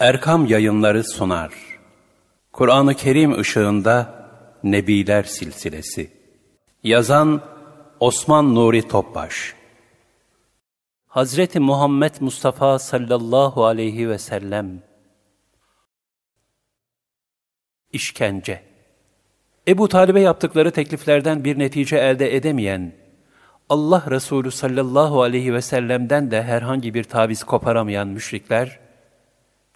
Erkam Yayınları sunar. Kur'an-ı Kerim ışığında Nebiler Silsilesi. Yazan Osman Nuri Topbaş. Hazreti Muhammed Mustafa sallallahu aleyhi ve sellem. İşkence. Ebu Talib'e yaptıkları tekliflerden bir netice elde edemeyen, Allah Resulü sallallahu aleyhi ve sellem'den de herhangi bir taviz koparamayan müşrikler,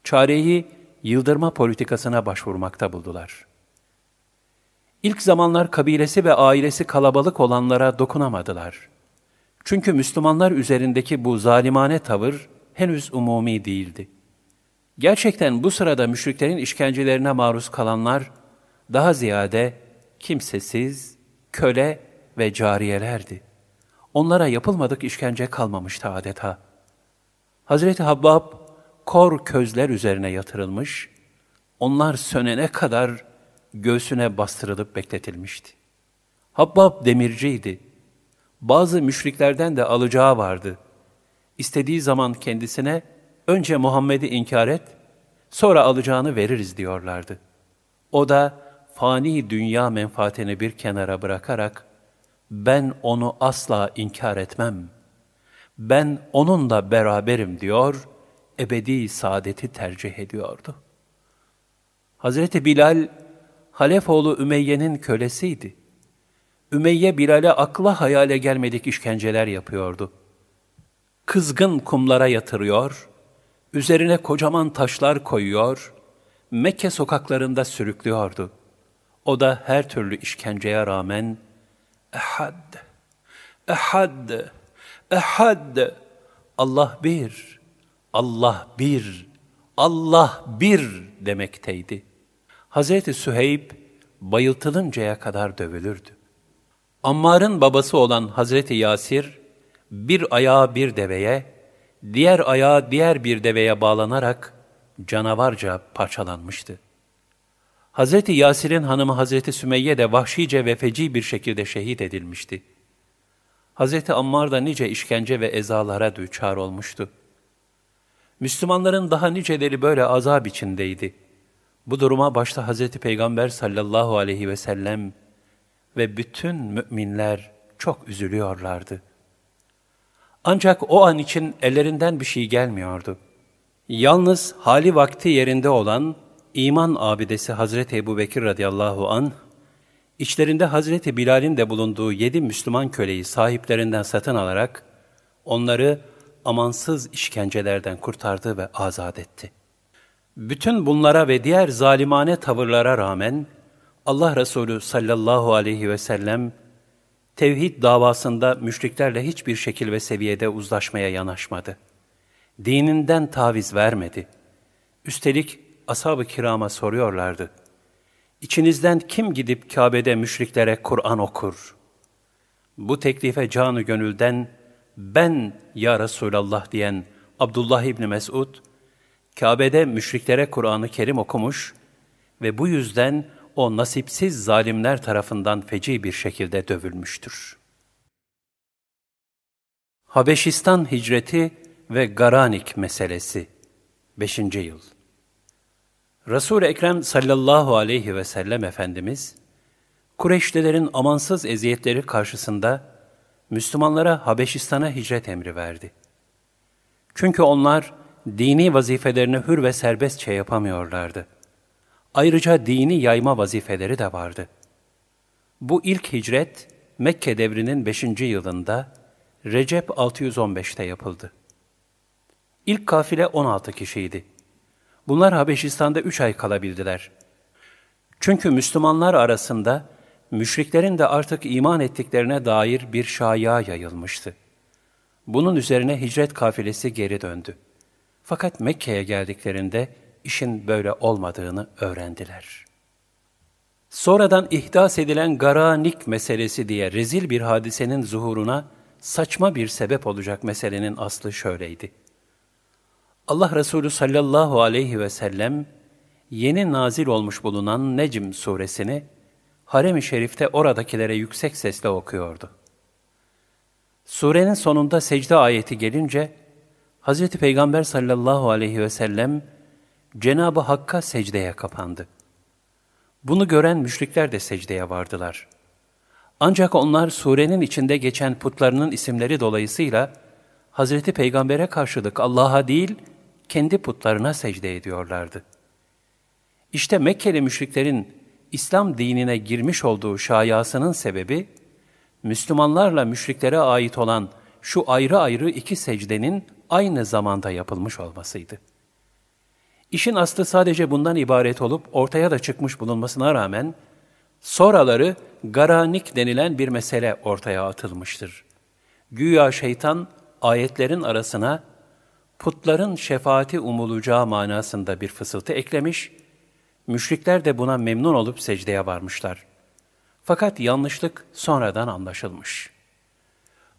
çareyi yıldırma politikasına başvurmakta buldular. İlk zamanlar kabilesi ve ailesi kalabalık olanlara dokunamadılar. Çünkü Müslümanlar üzerindeki bu zalimane tavır henüz umumi değildi. Gerçekten bu sırada müşriklerin işkencelerine maruz kalanlar daha ziyade kimsesiz, köle ve cariyelerdi. Onlara yapılmadık işkence kalmamıştı adeta. Hazreti Habbab kor közler üzerine yatırılmış, onlar sönene kadar göğsüne bastırılıp bekletilmişti. Habbab demirciydi. Bazı müşriklerden de alacağı vardı. İstediği zaman kendisine önce Muhammed'i inkar et, sonra alacağını veririz diyorlardı. O da fani dünya menfaatini bir kenara bırakarak, ben onu asla inkar etmem. Ben onunla beraberim diyor, ebedi saadeti tercih ediyordu. Hazreti Bilal, Halefoğlu Ümeyye'nin kölesiydi. Ümeyye Bilal'e akla hayale gelmedik işkenceler yapıyordu. Kızgın kumlara yatırıyor, üzerine kocaman taşlar koyuyor, Mekke sokaklarında sürüklüyordu. O da her türlü işkenceye rağmen, Ehad, Ehad, Ehad, Allah bir, Allah bir, Allah bir demekteydi. Hazreti Süheyb bayıltılıncaya kadar dövülürdü. Ammar'ın babası olan Hazreti Yasir, bir ayağı bir deveye, diğer ayağı diğer bir deveye bağlanarak canavarca parçalanmıştı. Hazreti Yasir'in hanımı Hazreti Sümeyye de vahşice ve feci bir şekilde şehit edilmişti. Hazreti Ammar da nice işkence ve ezalara düçar olmuştu. Müslümanların daha niceleri böyle azap içindeydi. Bu duruma başta Hazreti Peygamber sallallahu aleyhi ve sellem ve bütün müminler çok üzülüyorlardı. Ancak o an için ellerinden bir şey gelmiyordu. Yalnız hali vakti yerinde olan iman abidesi Hazreti Ebu Bekir radıyallahu an, içlerinde Hazreti Bilal'in de bulunduğu yedi Müslüman köleyi sahiplerinden satın alarak, onları amansız işkencelerden kurtardı ve azat etti. Bütün bunlara ve diğer zalimane tavırlara rağmen, Allah Resulü sallallahu aleyhi ve sellem, tevhid davasında müşriklerle hiçbir şekil ve seviyede uzlaşmaya yanaşmadı. Dininden taviz vermedi. Üstelik ashab-ı kirama soruyorlardı. İçinizden kim gidip Kabe'de müşriklere Kur'an okur? Bu teklife canı gönülden ben ya Resulallah diyen Abdullah İbni Mesud, Kabe'de müşriklere Kur'an-ı Kerim okumuş ve bu yüzden o nasipsiz zalimler tarafından feci bir şekilde dövülmüştür. Habeşistan hicreti ve Garanik meselesi 5. yıl Resul-i Ekrem sallallahu aleyhi ve sellem Efendimiz, Kureyşlilerin amansız eziyetleri karşısında Müslümanlara Habeşistan'a hicret emri verdi. Çünkü onlar dini vazifelerini hür ve serbestçe yapamıyorlardı. Ayrıca dini yayma vazifeleri de vardı. Bu ilk hicret Mekke devrinin 5. yılında Recep 615'te yapıldı. İlk kafile 16 kişiydi. Bunlar Habeşistan'da üç ay kalabildiler. Çünkü Müslümanlar arasında müşriklerin de artık iman ettiklerine dair bir şaya yayılmıştı. Bunun üzerine hicret kafilesi geri döndü. Fakat Mekke'ye geldiklerinde işin böyle olmadığını öğrendiler. Sonradan ihdas edilen Garanik meselesi diye rezil bir hadisenin zuhuruna saçma bir sebep olacak meselenin aslı şöyleydi. Allah Resulü sallallahu aleyhi ve sellem yeni nazil olmuş bulunan Necm suresini harem-i şerifte oradakilere yüksek sesle okuyordu. Surenin sonunda secde ayeti gelince Hz. Peygamber sallallahu aleyhi ve sellem Cenabı Hakk'a secdeye kapandı. Bunu gören müşrikler de secdeye vardılar. Ancak onlar surenin içinde geçen putlarının isimleri dolayısıyla Hazreti Peygamber'e karşılık Allah'a değil, kendi putlarına secde ediyorlardı. İşte Mekkeli müşriklerin İslam dinine girmiş olduğu şayasının sebebi, Müslümanlarla müşriklere ait olan şu ayrı ayrı iki secdenin aynı zamanda yapılmış olmasıydı. İşin aslı sadece bundan ibaret olup ortaya da çıkmış bulunmasına rağmen, sonraları garanik denilen bir mesele ortaya atılmıştır. Güya şeytan ayetlerin arasına putların şefaati umulacağı manasında bir fısıltı eklemiş, müşrikler de buna memnun olup secdeye varmışlar. Fakat yanlışlık sonradan anlaşılmış.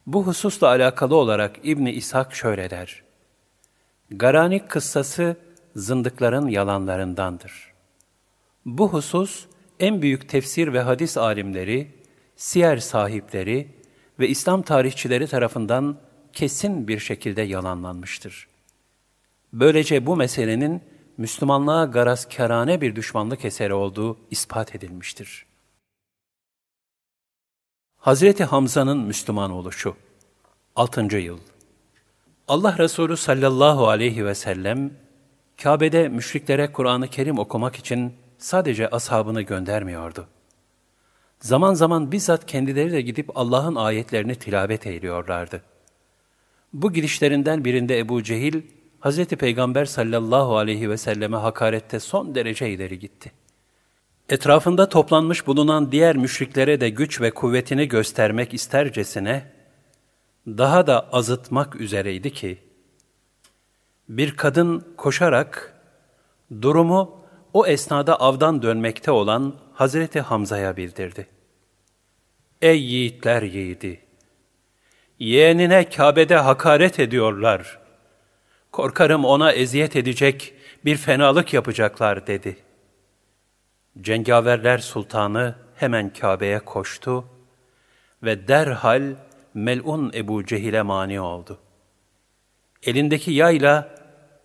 Bu hususla alakalı olarak İbni İshak şöyle der. Garanik kıssası zındıkların yalanlarındandır. Bu husus en büyük tefsir ve hadis alimleri, siyer sahipleri ve İslam tarihçileri tarafından kesin bir şekilde yalanlanmıştır. Böylece bu meselenin Müslümanlığa garazkârane bir düşmanlık eseri olduğu ispat edilmiştir. Hazreti Hamza'nın Müslüman oluşu 6. yıl Allah Resulü sallallahu aleyhi ve sellem Kabe'de müşriklere Kur'an-ı Kerim okumak için sadece ashabını göndermiyordu. Zaman zaman bizzat kendileri de gidip Allah'ın ayetlerini tilavet eyliyorlardı. Bu gidişlerinden birinde Ebu Cehil, Hz. Peygamber sallallahu aleyhi ve selleme hakarette son derece ileri gitti. Etrafında toplanmış bulunan diğer müşriklere de güç ve kuvvetini göstermek istercesine, daha da azıtmak üzereydi ki, bir kadın koşarak durumu o esnada avdan dönmekte olan Hazreti Hamza'ya bildirdi. Ey yiğitler yiğidi! Yeğenine Kabe'de hakaret ediyorlar. Korkarım ona eziyet edecek bir fenalık yapacaklar dedi. Cengaverler sultanı hemen Kabe'ye koştu ve derhal melun Ebu Cehil'e mani oldu. Elindeki yayla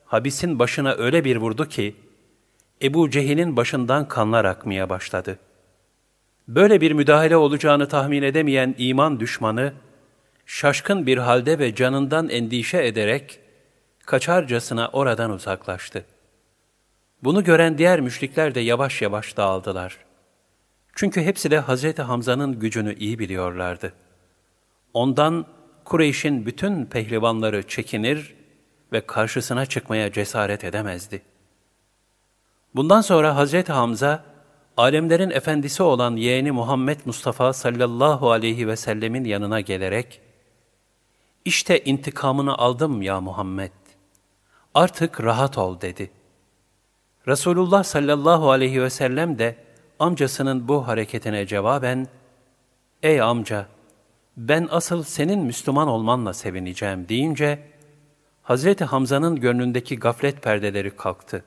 habisin başına öyle bir vurdu ki, Ebu Cehil'in başından kanlar akmaya başladı. Böyle bir müdahale olacağını tahmin edemeyen iman düşmanı, şaşkın bir halde ve canından endişe ederek, kaçarcasına oradan uzaklaştı. Bunu gören diğer müşrikler de yavaş yavaş dağıldılar. Çünkü hepsi de Hazreti Hamza'nın gücünü iyi biliyorlardı. Ondan Kureyş'in bütün pehlivanları çekinir ve karşısına çıkmaya cesaret edemezdi. Bundan sonra Hazreti Hamza, alemlerin efendisi olan yeğeni Muhammed Mustafa sallallahu aleyhi ve sellemin yanına gelerek, işte intikamını aldım ya Muhammed, artık rahat ol dedi. Resulullah sallallahu aleyhi ve sellem de amcasının bu hareketine cevaben, Ey amca, ben asıl senin Müslüman olmanla sevineceğim deyince, Hazreti Hamza'nın gönlündeki gaflet perdeleri kalktı.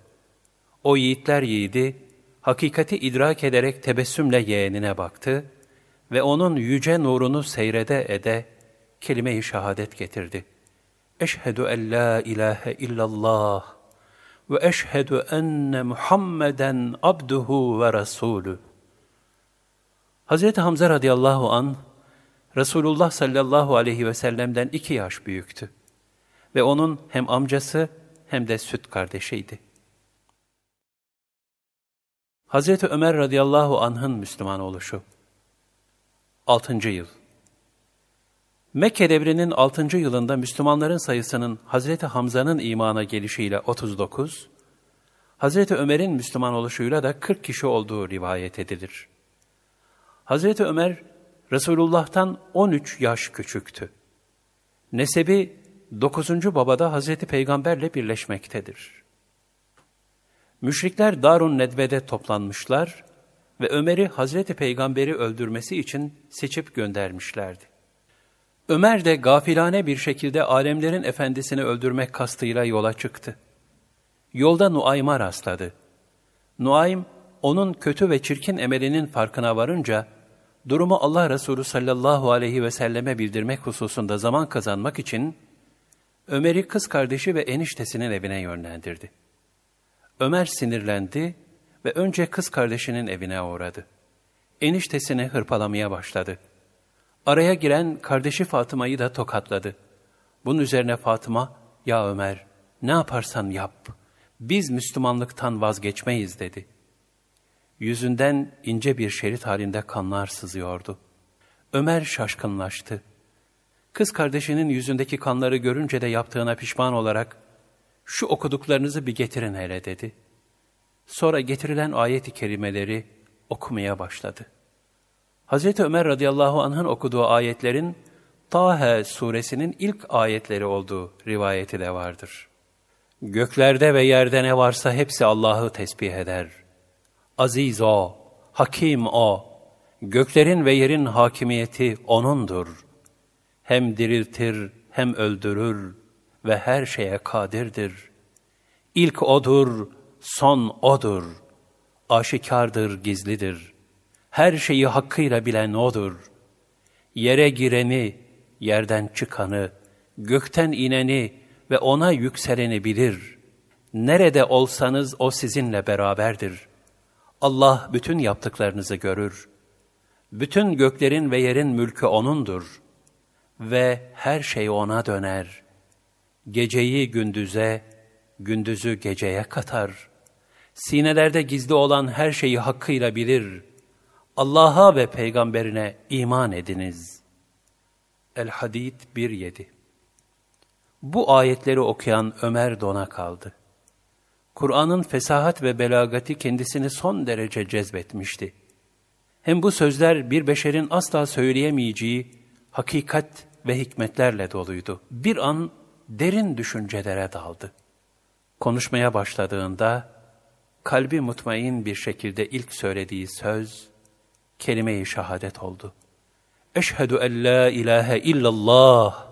O yiğitler yiğidi, hakikati idrak ederek tebessümle yeğenine baktı ve onun yüce nurunu seyrede ede kelime-i şehadet getirdi. Eşhedü en la ilahe illallah ve eşhedü enne Muhammeden abduhu ve rasulü. Hazreti Hamza radıyallahu an Resulullah sallallahu aleyhi ve sellem'den iki yaş büyüktü ve onun hem amcası hem de süt kardeşiydi. Hazreti Ömer radıyallahu anh'ın Müslüman oluşu 6. yıl Mekke devrinin 6. yılında Müslümanların sayısının Hazreti Hamza'nın imana gelişiyle 39, Hazreti Ömer'in Müslüman oluşuyla da 40 kişi olduğu rivayet edilir. Hazreti Ömer, Resulullah'tan 13 yaş küçüktü. Nesebi 9. babada Hazreti Peygamberle birleşmektedir. Müşrikler Darun Nedve'de toplanmışlar ve Ömer'i Hazreti Peygamber'i öldürmesi için seçip göndermişlerdi. Ömer de gafilane bir şekilde alemlerin efendisini öldürmek kastıyla yola çıktı. Yolda Nuaym'a rastladı. Nuaym, onun kötü ve çirkin emelinin farkına varınca, durumu Allah Resulü sallallahu aleyhi ve selleme bildirmek hususunda zaman kazanmak için, Ömer'i kız kardeşi ve eniştesinin evine yönlendirdi. Ömer sinirlendi ve önce kız kardeşinin evine uğradı. Eniştesini hırpalamaya başladı. Araya giren kardeşi Fatıma'yı da tokatladı. Bunun üzerine Fatıma, ya Ömer ne yaparsan yap, biz Müslümanlıktan vazgeçmeyiz dedi. Yüzünden ince bir şerit halinde kanlar sızıyordu. Ömer şaşkınlaştı. Kız kardeşinin yüzündeki kanları görünce de yaptığına pişman olarak, şu okuduklarınızı bir getirin hele dedi. Sonra getirilen ayet-i kerimeleri okumaya başladı. Hazreti Ömer radıyallahu anh'ın okuduğu ayetlerin Tahe suresinin ilk ayetleri olduğu rivayeti de vardır. Göklerde ve yerde ne varsa hepsi Allah'ı tesbih eder. Aziz O, Hakim O, göklerin ve yerin hakimiyeti O'nundur. Hem diriltir hem öldürür ve her şeye kadirdir. İlk O'dur, son O'dur. Aşikardır, gizlidir. Her şeyi hakkıyla bilen O'dur. Yere gireni, yerden çıkanı, gökten ineni ve O'na yükseleni bilir. Nerede olsanız O sizinle beraberdir. Allah bütün yaptıklarınızı görür. Bütün göklerin ve yerin mülkü O'nundur. Ve her şey O'na döner. Geceyi gündüze, gündüzü geceye katar. Sinelerde gizli olan her şeyi hakkıyla bilir. Allah'a ve peygamberine iman ediniz. El-Hadid 1.7 Bu ayetleri okuyan Ömer dona kaldı. Kur'an'ın fesahat ve belagati kendisini son derece cezbetmişti. Hem bu sözler bir beşerin asla söyleyemeyeceği hakikat ve hikmetlerle doluydu. Bir an derin düşüncelere daldı. Konuşmaya başladığında kalbi mutmain bir şekilde ilk söylediği söz kelime-i şehadet oldu. Eşhedü en la ilahe illallah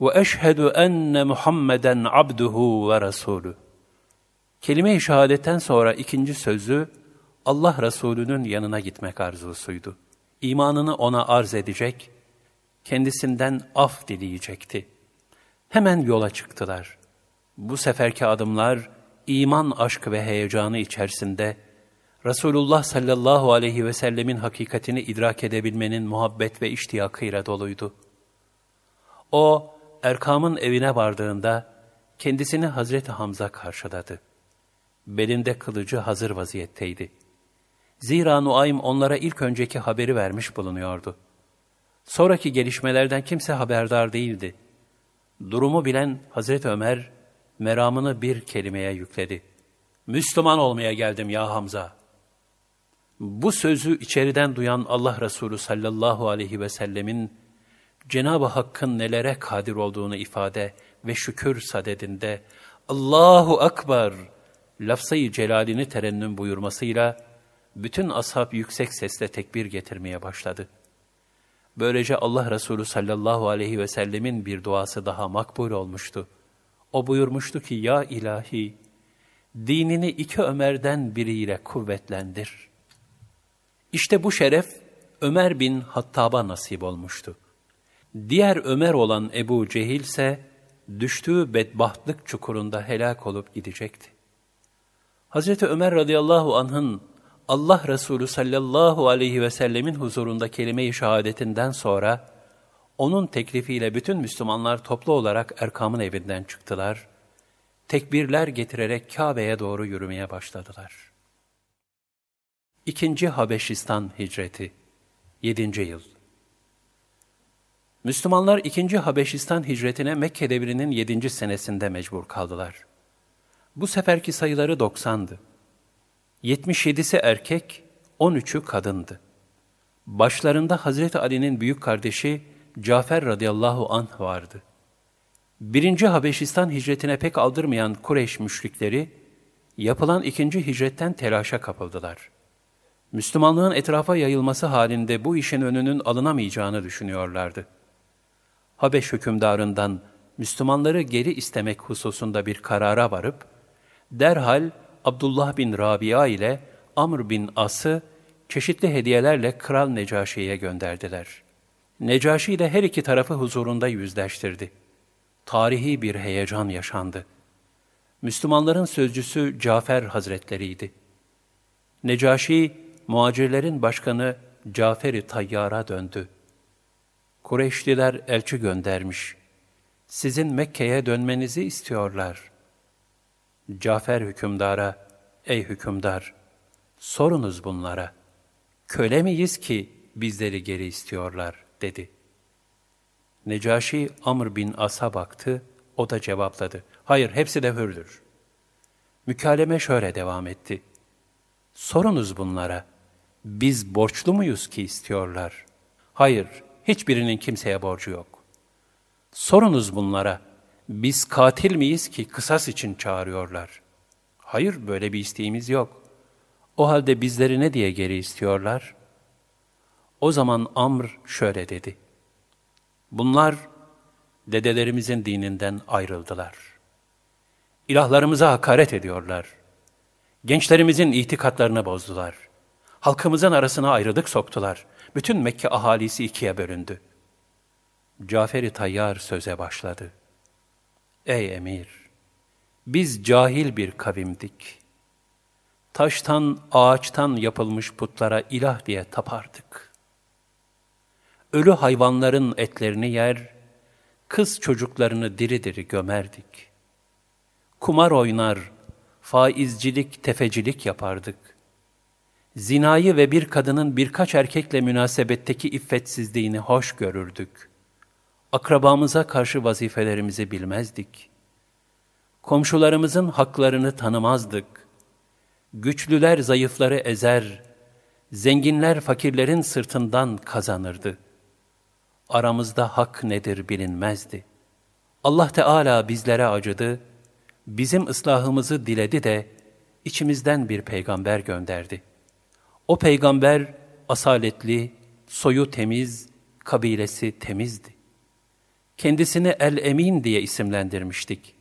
ve eşhedü enne Muhammeden abduhu ve rasulü. Kelime-i şehadetten sonra ikinci sözü Allah Resulü'nün yanına gitmek arzusuydu. İmanını ona arz edecek, kendisinden af dileyecekti. Hemen yola çıktılar. Bu seferki adımlar iman aşkı ve heyecanı içerisinde Resulullah sallallahu aleyhi ve sellemin hakikatini idrak edebilmenin muhabbet ve iştiyakıyla doluydu. O, Erkam'ın evine vardığında kendisini Hazreti Hamza karşıladı. Belinde kılıcı hazır vaziyetteydi. Zira Nuaym onlara ilk önceki haberi vermiş bulunuyordu. Sonraki gelişmelerden kimse haberdar değildi. Durumu bilen Hazreti Ömer, meramını bir kelimeye yükledi. Müslüman olmaya geldim ya Hamza. Bu sözü içeriden duyan Allah Resulü sallallahu aleyhi ve sellemin Cenab-ı Hakk'ın nelere kadir olduğunu ifade ve şükür sadedinde Allahu Akbar lafzayı celalini terennüm buyurmasıyla bütün ashab yüksek sesle tekbir getirmeye başladı. Böylece Allah Resulü sallallahu aleyhi ve sellemin bir duası daha makbul olmuştu. O buyurmuştu ki, Ya ilahi, dinini iki Ömer'den biriyle kuvvetlendir. İşte bu şeref Ömer bin Hattab'a nasip olmuştu. Diğer Ömer olan Ebu Cehil ise düştüğü bedbahtlık çukurunda helak olup gidecekti. Hazreti Ömer radıyallahu anh'ın Allah Resulü sallallahu aleyhi ve sellemin huzurunda kelime-i şehadetinden sonra, onun teklifiyle bütün Müslümanlar toplu olarak Erkam'ın evinden çıktılar, tekbirler getirerek Kabe'ye doğru yürümeye başladılar. İkinci Habeşistan Hicreti 7. Yıl Müslümanlar ikinci Habeşistan hicretine Mekke devrinin 7. senesinde mecbur kaldılar. Bu seferki sayıları 90'dı. 77'si erkek, 13'ü kadındı. Başlarında Hazreti Ali'nin büyük kardeşi Cafer radıyallahu anh vardı. Birinci Habeşistan hicretine pek aldırmayan Kureyş müşrikleri, yapılan ikinci hicretten telaşa kapıldılar. Müslümanlığın etrafa yayılması halinde bu işin önünün alınamayacağını düşünüyorlardı. Habeş hükümdarından Müslümanları geri istemek hususunda bir karara varıp, derhal Abdullah bin Rabia ile Amr bin As'ı çeşitli hediyelerle Kral Necaşi'ye gönderdiler. Necaşi de her iki tarafı huzurunda yüzleştirdi. Tarihi bir heyecan yaşandı. Müslümanların sözcüsü Cafer Hazretleriydi. Necaşi, muhacirlerin başkanı Cafer-i Tayyar'a döndü. Kureyşliler elçi göndermiş. Sizin Mekke'ye dönmenizi istiyorlar. Cafer hükümdara, ey hükümdar, sorunuz bunlara. Köle miyiz ki bizleri geri istiyorlar, dedi. Necaşi Amr bin As'a baktı, o da cevapladı. Hayır, hepsi de hürdür. Mükaleme şöyle devam etti. Sorunuz bunlara. Biz borçlu muyuz ki istiyorlar? Hayır, hiçbirinin kimseye borcu yok. Sorunuz bunlara. Biz katil miyiz ki kısas için çağırıyorlar? Hayır, böyle bir isteğimiz yok. O halde bizleri ne diye geri istiyorlar? O zaman Amr şöyle dedi. Bunlar dedelerimizin dininden ayrıldılar. İlahlarımıza hakaret ediyorlar. Gençlerimizin itikatlarını bozdular. Halkımızın arasına ayrılık soktular. Bütün Mekke ahalisi ikiye bölündü. Cafer-i Tayyar söze başladı. Ey emir! Biz cahil bir kavimdik. Taştan, ağaçtan yapılmış putlara ilah diye tapardık. Ölü hayvanların etlerini yer, kız çocuklarını diri diri gömerdik. Kumar oynar, faizcilik, tefecilik yapardık. Zinayı ve bir kadının birkaç erkekle münasebetteki iffetsizliğini hoş görürdük. Akrabamıza karşı vazifelerimizi bilmezdik. Komşularımızın haklarını tanımazdık. Güçlüler zayıfları ezer, zenginler fakirlerin sırtından kazanırdı. Aramızda hak nedir bilinmezdi. Allah Teala bizlere acıdı, bizim ıslahımızı diledi de içimizden bir peygamber gönderdi. O peygamber asaletli, soyu temiz, kabilesi temizdi. Kendisini El-Emin diye isimlendirmiştik.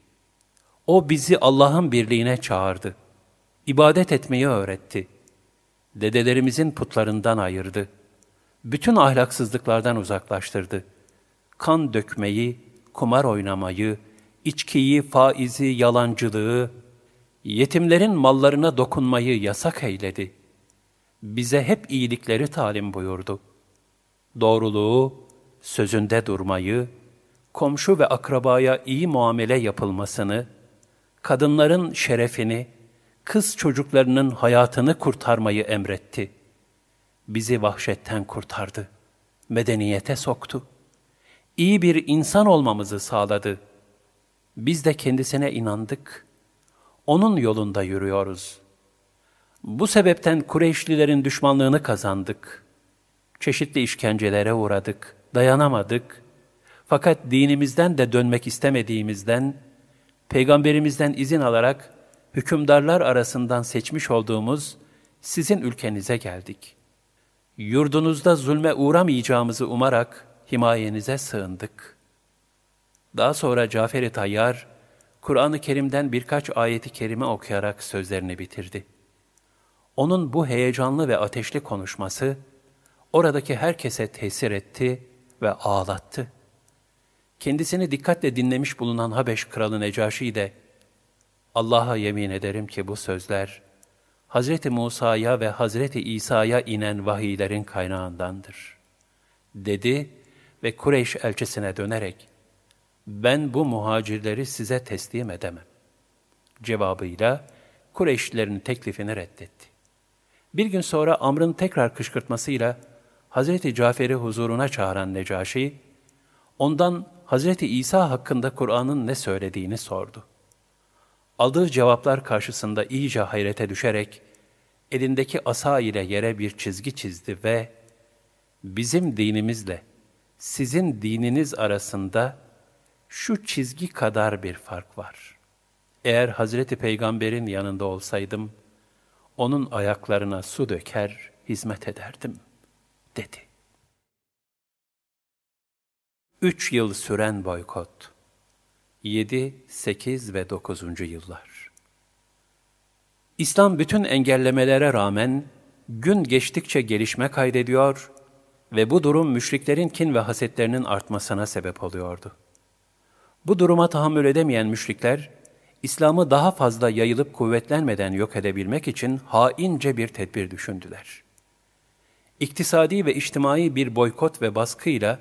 O bizi Allah'ın birliğine çağırdı. İbadet etmeyi öğretti. Dedelerimizin putlarından ayırdı. Bütün ahlaksızlıklardan uzaklaştırdı. Kan dökmeyi, kumar oynamayı, içkiyi, faizi, yalancılığı, yetimlerin mallarına dokunmayı yasak eyledi. Bize hep iyilikleri talim buyurdu. Doğruluğu, sözünde durmayı, komşu ve akrabaya iyi muamele yapılmasını, kadınların şerefini, kız çocuklarının hayatını kurtarmayı emretti. Bizi vahşetten kurtardı, medeniyete soktu. İyi bir insan olmamızı sağladı. Biz de kendisine inandık. Onun yolunda yürüyoruz. Bu sebepten Kureyşlilerin düşmanlığını kazandık. Çeşitli işkencelere uğradık, dayanamadık. Fakat dinimizden de dönmek istemediğimizden, Peygamberimizden izin alarak hükümdarlar arasından seçmiş olduğumuz sizin ülkenize geldik. Yurdunuzda zulme uğramayacağımızı umarak himayenize sığındık. Daha sonra Cafer-i Tayyar, Kur'an-ı Kerim'den birkaç ayeti kerime okuyarak sözlerini bitirdi. Onun bu heyecanlı ve ateşli konuşması, oradaki herkese tesir etti ve ağlattı. Kendisini dikkatle dinlemiş bulunan Habeş kralı Necaşi de, Allah'a yemin ederim ki bu sözler, Hazreti Musa'ya ve Hazreti İsa'ya inen vahiylerin kaynağındandır. Dedi ve Kureyş elçisine dönerek, ben bu muhacirleri size teslim edemem. Cevabıyla Kureyşlilerin teklifini reddetti. Bir gün sonra Amr'ın tekrar kışkırtmasıyla Hazreti Cafer'i huzuruna çağıran Necaşi, ondan Hazreti İsa hakkında Kur'an'ın ne söylediğini sordu. Aldığı cevaplar karşısında iyice hayrete düşerek, elindeki asa ile yere bir çizgi çizdi ve bizim dinimizle sizin dininiz arasında şu çizgi kadar bir fark var. Eğer Hazreti Peygamber'in yanında olsaydım, onun ayaklarına su döker, hizmet ederdim, dedi. Üç yıl süren boykot. 7, 8 ve 9. yıllar. İslam bütün engellemelere rağmen gün geçtikçe gelişme kaydediyor ve bu durum müşriklerin kin ve hasetlerinin artmasına sebep oluyordu. Bu duruma tahammül edemeyen müşrikler, İslam'ı daha fazla yayılıp kuvvetlenmeden yok edebilmek için haince bir tedbir düşündüler. İktisadi ve içtimai bir boykot ve baskıyla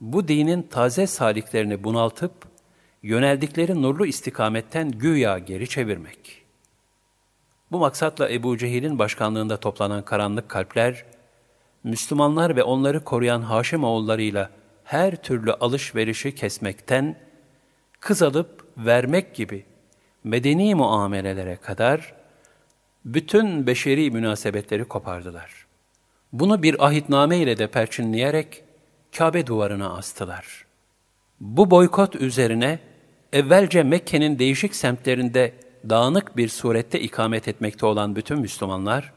bu dinin taze saliklerini bunaltıp, yöneldikleri nurlu istikametten güya geri çevirmek. Bu maksatla Ebu Cehil'in başkanlığında toplanan karanlık kalpler, Müslümanlar ve onları koruyan Haşim oğullarıyla her türlü alışverişi kesmekten, kız alıp vermek gibi medeni muamelelere kadar bütün beşeri münasebetleri kopardılar. Bunu bir ahitname ile de perçinleyerek Kabe duvarına astılar. Bu boykot üzerine evvelce Mekke'nin değişik semtlerinde dağınık bir surette ikamet etmekte olan bütün Müslümanlar,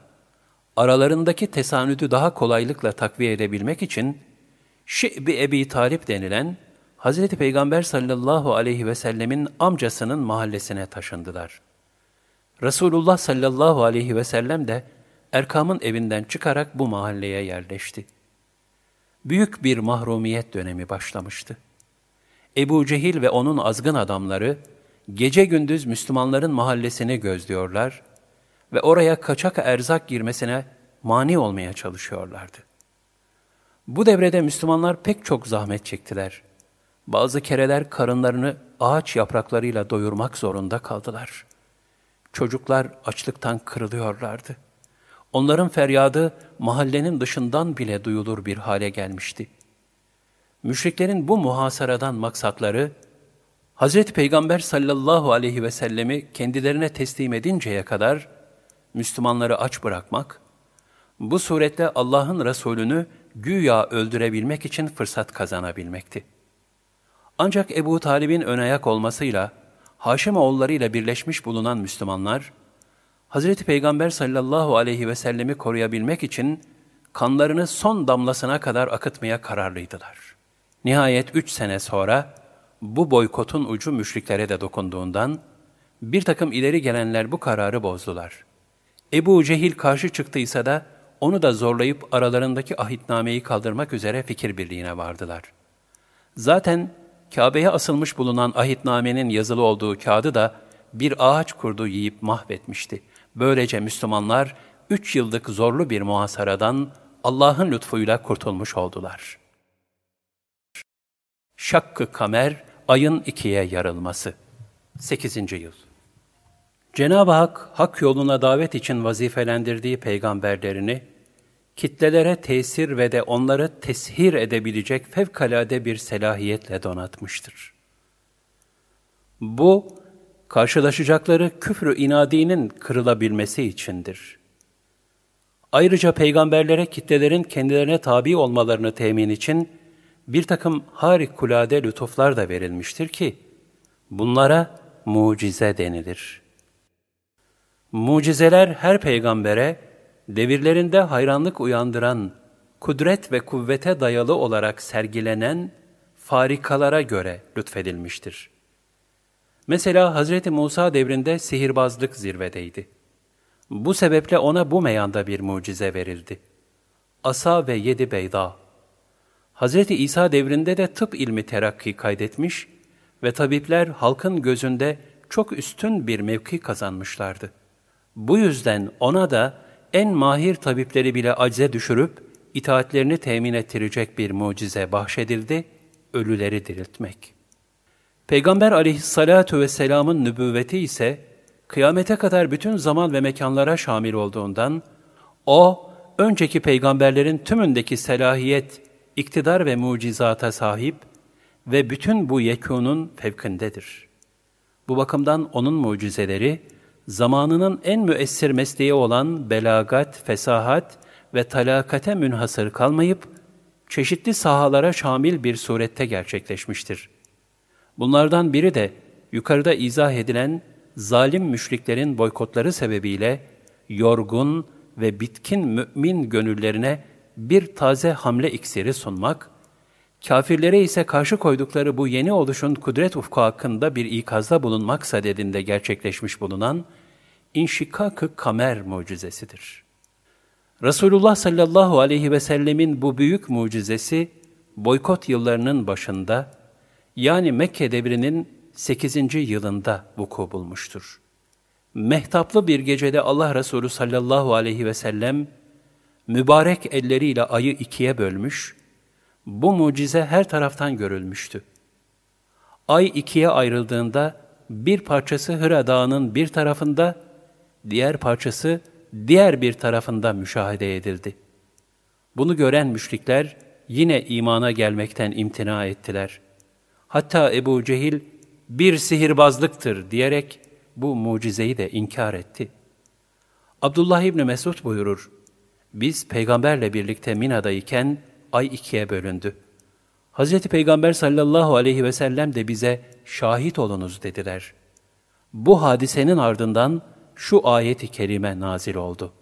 aralarındaki tesanüdü daha kolaylıkla takviye edebilmek için Şi'bi Ebi Talip denilen Hz. Peygamber sallallahu aleyhi ve sellemin amcasının mahallesine taşındılar. Resulullah sallallahu aleyhi ve sellem de Erkam'ın evinden çıkarak bu mahalleye yerleşti. Büyük bir mahrumiyet dönemi başlamıştı. Ebu Cehil ve onun azgın adamları gece gündüz Müslümanların mahallesini gözlüyorlar ve oraya kaçak erzak girmesine mani olmaya çalışıyorlardı. Bu devrede Müslümanlar pek çok zahmet çektiler. Bazı kereler karınlarını ağaç yapraklarıyla doyurmak zorunda kaldılar. Çocuklar açlıktan kırılıyorlardı. Onların feryadı mahallenin dışından bile duyulur bir hale gelmişti. Müşriklerin bu muhasaradan maksatları, Hz. Peygamber sallallahu aleyhi ve sellemi kendilerine teslim edinceye kadar Müslümanları aç bırakmak, bu surette Allah'ın Resulünü güya öldürebilmek için fırsat kazanabilmekti. Ancak Ebu Talib'in ön ayak olmasıyla Haşim oğullarıyla birleşmiş bulunan Müslümanlar, Hz. Peygamber sallallahu aleyhi ve sellemi koruyabilmek için kanlarını son damlasına kadar akıtmaya kararlıydılar. Nihayet üç sene sonra bu boykotun ucu müşriklere de dokunduğundan bir takım ileri gelenler bu kararı bozdular. Ebu Cehil karşı çıktıysa da onu da zorlayıp aralarındaki ahitnameyi kaldırmak üzere fikir birliğine vardılar. Zaten Kabe'ye asılmış bulunan ahitnamenin yazılı olduğu kağıdı da bir ağaç kurdu yiyip mahvetmişti. Böylece Müslümanlar üç yıllık zorlu bir muhasaradan Allah'ın lütfuyla kurtulmuş oldular. Şakkı Kamer, ayın ikiye yarılması. 8. yıl. Cenab-ı Hak, hak yoluna davet için vazifelendirdiği peygamberlerini, kitlelere tesir ve de onları teshir edebilecek fevkalade bir selahiyetle donatmıştır. Bu, karşılaşacakları küfrü inadinin kırılabilmesi içindir. Ayrıca peygamberlere kitlelerin kendilerine tabi olmalarını temin için bir takım harikulade lütuflar da verilmiştir ki, bunlara mucize denilir. Mucizeler her peygambere, devirlerinde hayranlık uyandıran, kudret ve kuvvete dayalı olarak sergilenen farikalara göre lütfedilmiştir. Mesela Hz. Musa devrinde sihirbazlık zirvedeydi. Bu sebeple ona bu meyanda bir mucize verildi. Asa ve yedi beyda. Hz. İsa devrinde de tıp ilmi terakki kaydetmiş ve tabipler halkın gözünde çok üstün bir mevki kazanmışlardı. Bu yüzden ona da en mahir tabipleri bile acze düşürüp itaatlerini temin ettirecek bir mucize bahşedildi, ölüleri diriltmek.'' Peygamber aleyhissalatu vesselamın nübüvveti ise kıyamete kadar bütün zaman ve mekanlara şamil olduğundan o önceki peygamberlerin tümündeki selahiyet, iktidar ve mucizata sahip ve bütün bu yekunun fevkindedir. Bu bakımdan onun mucizeleri zamanının en müessir mesleği olan belagat, fesahat ve talakate münhasır kalmayıp çeşitli sahalara şamil bir surette gerçekleşmiştir.'' Bunlardan biri de yukarıda izah edilen zalim müşriklerin boykotları sebebiyle yorgun ve bitkin mümin gönüllerine bir taze hamle iksiri sunmak, kafirlere ise karşı koydukları bu yeni oluşun kudret ufku hakkında bir ikazda bulunmak sadedinde gerçekleşmiş bulunan inşikak-ı kamer mucizesidir. Resulullah sallallahu aleyhi ve sellemin bu büyük mucizesi, boykot yıllarının başında, yani Mekke devrinin 8. yılında vuku bulmuştur. Mehtaplı bir gecede Allah Resulü sallallahu aleyhi ve sellem mübarek elleriyle ayı ikiye bölmüş, bu mucize her taraftan görülmüştü. Ay ikiye ayrıldığında bir parçası Hıra Dağı'nın bir tarafında, diğer parçası diğer bir tarafında müşahede edildi. Bunu gören müşrikler yine imana gelmekten imtina ettiler. Hatta Ebu Cehil bir sihirbazlıktır diyerek bu mucizeyi de inkar etti. Abdullah İbni Mesud buyurur, biz peygamberle birlikte Mina'dayken ay ikiye bölündü. Hazreti Peygamber sallallahu aleyhi ve sellem de bize şahit olunuz dediler. Bu hadisenin ardından şu ayeti kerime nazil oldu.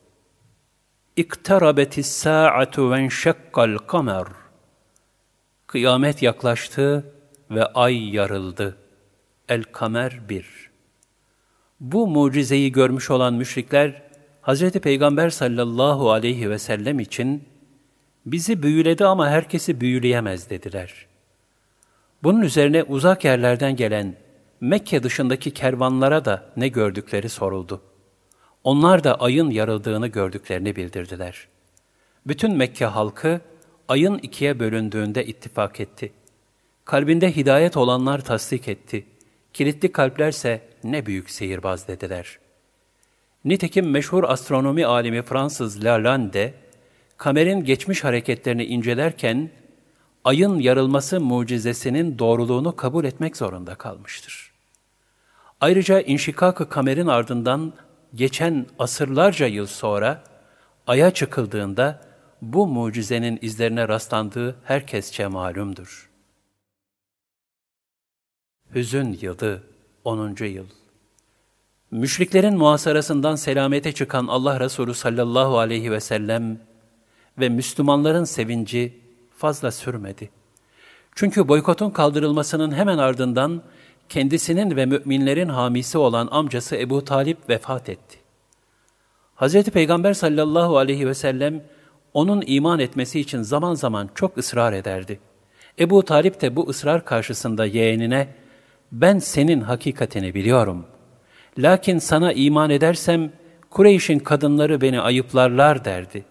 İktarabetis sa'atu ve enşekkal kamer. Kıyamet yaklaştı ve ay yarıldı. El-Kamer 1 Bu mucizeyi görmüş olan müşrikler, Hz. Peygamber sallallahu aleyhi ve sellem için bizi büyüledi ama herkesi büyüleyemez dediler. Bunun üzerine uzak yerlerden gelen Mekke dışındaki kervanlara da ne gördükleri soruldu. Onlar da ayın yarıldığını gördüklerini bildirdiler. Bütün Mekke halkı ayın ikiye bölündüğünde ittifak etti. Kalbinde hidayet olanlar tasdik etti. Kilitli kalplerse ne büyük sihirbaz dediler. Nitekim meşhur astronomi alimi Fransız Lalande, kamerin geçmiş hareketlerini incelerken, ayın yarılması mucizesinin doğruluğunu kabul etmek zorunda kalmıştır. Ayrıca inşikak-ı kamerin ardından geçen asırlarca yıl sonra aya çıkıldığında bu mucizenin izlerine rastlandığı herkesçe malumdur. Hüzün yılı 10. yıl Müşriklerin muhasarasından selamete çıkan Allah Resulü sallallahu aleyhi ve sellem ve Müslümanların sevinci fazla sürmedi. Çünkü boykotun kaldırılmasının hemen ardından kendisinin ve müminlerin hamisi olan amcası Ebu Talip vefat etti. Hz. Peygamber sallallahu aleyhi ve sellem onun iman etmesi için zaman zaman çok ısrar ederdi. Ebu Talip de bu ısrar karşısında yeğenine, ben senin hakikatini biliyorum. Lakin sana iman edersem, Kureyş'in kadınları beni ayıplarlar derdi.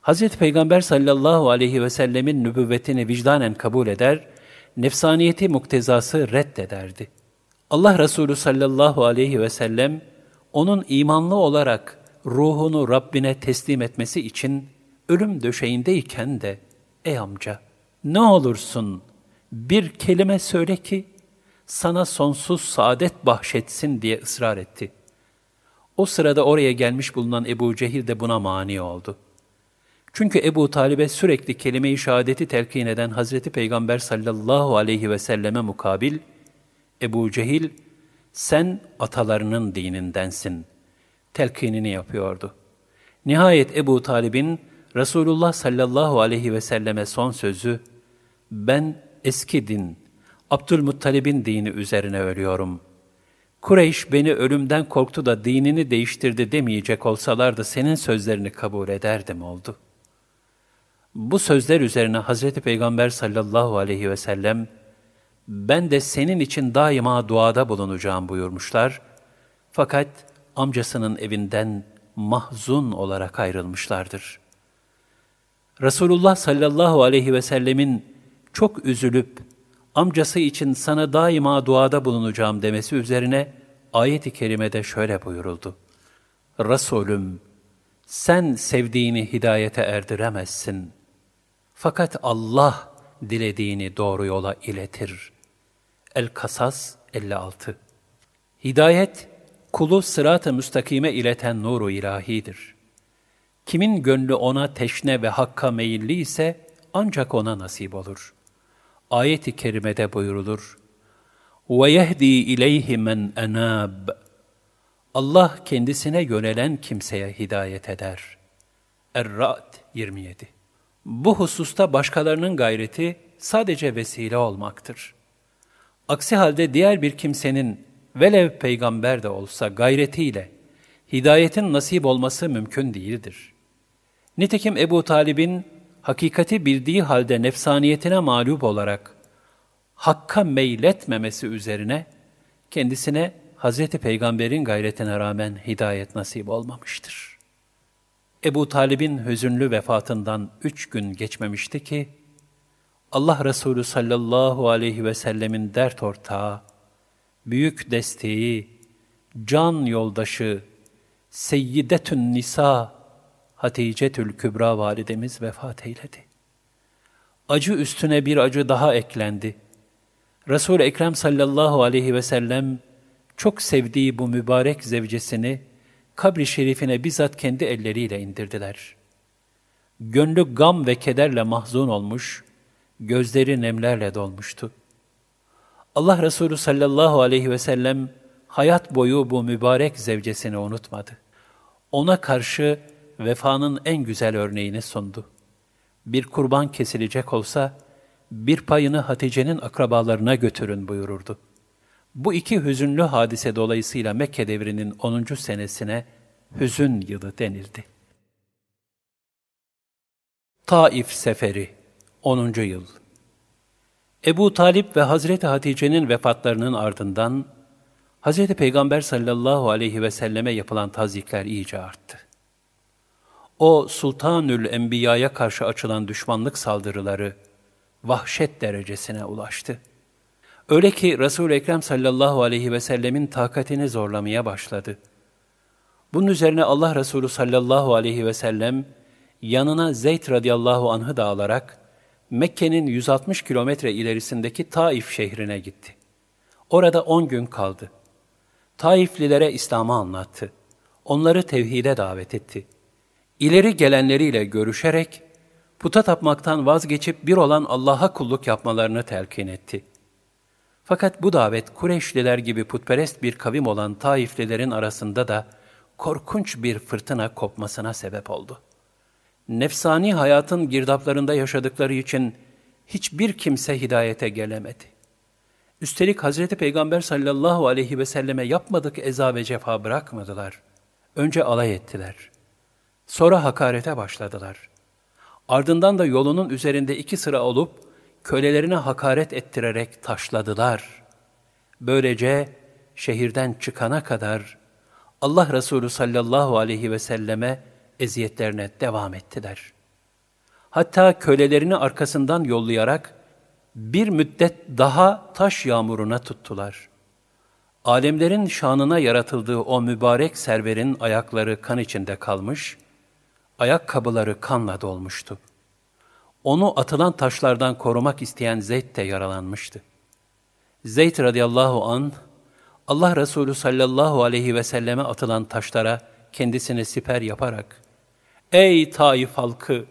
Hazreti Peygamber sallallahu aleyhi ve sellemin nübüvvetini vicdanen kabul eder, nefsaniyeti muktezası reddederdi. Allah Resulü sallallahu aleyhi ve sellem, onun imanlı olarak ruhunu Rabbine teslim etmesi için ölüm döşeğindeyken de, ey amca, ne olursun bir kelime söyle ki, sana sonsuz saadet bahşetsin diye ısrar etti. O sırada oraya gelmiş bulunan Ebu Cehil de buna mani oldu. Çünkü Ebu Talib'e sürekli kelime-i şehadeti telkin eden Hazreti Peygamber sallallahu aleyhi ve selleme mukabil, Ebu Cehil, sen atalarının dinindensin, telkinini yapıyordu. Nihayet Ebu Talib'in Resulullah sallallahu aleyhi ve selleme son sözü, ben eski din, Abdülmuttalib'in dini üzerine ölüyorum. Kureyş beni ölümden korktu da dinini değiştirdi demeyecek olsalardı senin sözlerini kabul ederdim oldu. Bu sözler üzerine Hazreti Peygamber sallallahu aleyhi ve sellem, ben de senin için daima duada bulunacağım buyurmuşlar. Fakat amcasının evinden mahzun olarak ayrılmışlardır. Resulullah sallallahu aleyhi ve sellemin çok üzülüp amcası için sana daima duada bulunacağım demesi üzerine ayet-i kerimede şöyle buyuruldu. Resulüm, sen sevdiğini hidayete erdiremezsin. Fakat Allah dilediğini doğru yola iletir. El-Kasas 56 Hidayet, kulu sırat-ı müstakime ileten nuru ilahidir. Kimin gönlü ona teşne ve hakka meyilli ise ancak ona nasip olur.'' ayet-i kerimede buyurulur. وَيَهْدِي اِلَيْهِ مَنْ اَنَابٍ Allah kendisine yönelen kimseye hidayet eder. Er-Ra'd 27 bu hususta başkalarının gayreti sadece vesile olmaktır. Aksi halde diğer bir kimsenin velev peygamber de olsa gayretiyle hidayetin nasip olması mümkün değildir. Nitekim Ebu Talib'in hakikati bildiği halde nefsaniyetine mağlup olarak hakka meyletmemesi üzerine kendisine Hz. Peygamber'in gayretine rağmen hidayet nasip olmamıştır. Ebu Talib'in hüzünlü vefatından üç gün geçmemişti ki, Allah Resulü sallallahu aleyhi ve sellemin dert ortağı, büyük desteği, can yoldaşı, Seyyidetün Nisa, Haticetül Kübra validemiz vefat eyledi. Acı üstüne bir acı daha eklendi. Resul-i Ekrem sallallahu aleyhi ve sellem çok sevdiği bu mübarek zevcesini kabri şerifine bizzat kendi elleriyle indirdiler. Gönlü gam ve kederle mahzun olmuş, gözleri nemlerle dolmuştu. Allah Resulü sallallahu aleyhi ve sellem hayat boyu bu mübarek zevcesini unutmadı. Ona karşı vefanın en güzel örneğini sundu. Bir kurban kesilecek olsa, bir payını Hatice'nin akrabalarına götürün buyururdu. Bu iki hüzünlü hadise dolayısıyla Mekke devrinin 10. senesine hüzün yılı denildi. Taif Seferi 10. yıl Ebu Talip ve Hazreti Hatice'nin vefatlarının ardından Hazreti Peygamber sallallahu aleyhi ve selleme yapılan tazikler iyice arttı. O Sultanül Enbiya'ya karşı açılan düşmanlık saldırıları vahşet derecesine ulaştı. Öyle ki Resul-i Ekrem sallallahu aleyhi ve sellemin takatini zorlamaya başladı. Bunun üzerine Allah Resulü sallallahu aleyhi ve sellem yanına Zeyd radıyallahu anh'ı da alarak Mekke'nin 160 kilometre ilerisindeki Taif şehrine gitti. Orada 10 gün kaldı. Taiflilere İslam'ı anlattı. Onları tevhide davet etti. İleri gelenleriyle görüşerek puta tapmaktan vazgeçip bir olan Allah'a kulluk yapmalarını telkin etti. Fakat bu davet Kureyşliler gibi putperest bir kavim olan Taiflilerin arasında da korkunç bir fırtına kopmasına sebep oldu. Nefsani hayatın girdaplarında yaşadıkları için hiçbir kimse hidayete gelemedi. Üstelik Hazreti Peygamber sallallahu aleyhi ve selleme yapmadık eza ve cefa bırakmadılar. Önce alay ettiler. Sonra hakarete başladılar. Ardından da yolunun üzerinde iki sıra olup kölelerine hakaret ettirerek taşladılar. Böylece şehirden çıkana kadar Allah Resulü sallallahu aleyhi ve selleme eziyetlerine devam ettiler. Hatta kölelerini arkasından yollayarak bir müddet daha taş yağmuruna tuttular. Alemlerin şanına yaratıldığı o mübarek serverin ayakları kan içinde kalmış, ayakkabıları kanla dolmuştu. Onu atılan taşlardan korumak isteyen Zeyd de yaralanmıştı. Zeyd radıyallahu an Allah Resulü sallallahu aleyhi ve selleme atılan taşlara kendisini siper yaparak, Ey Taif halkı!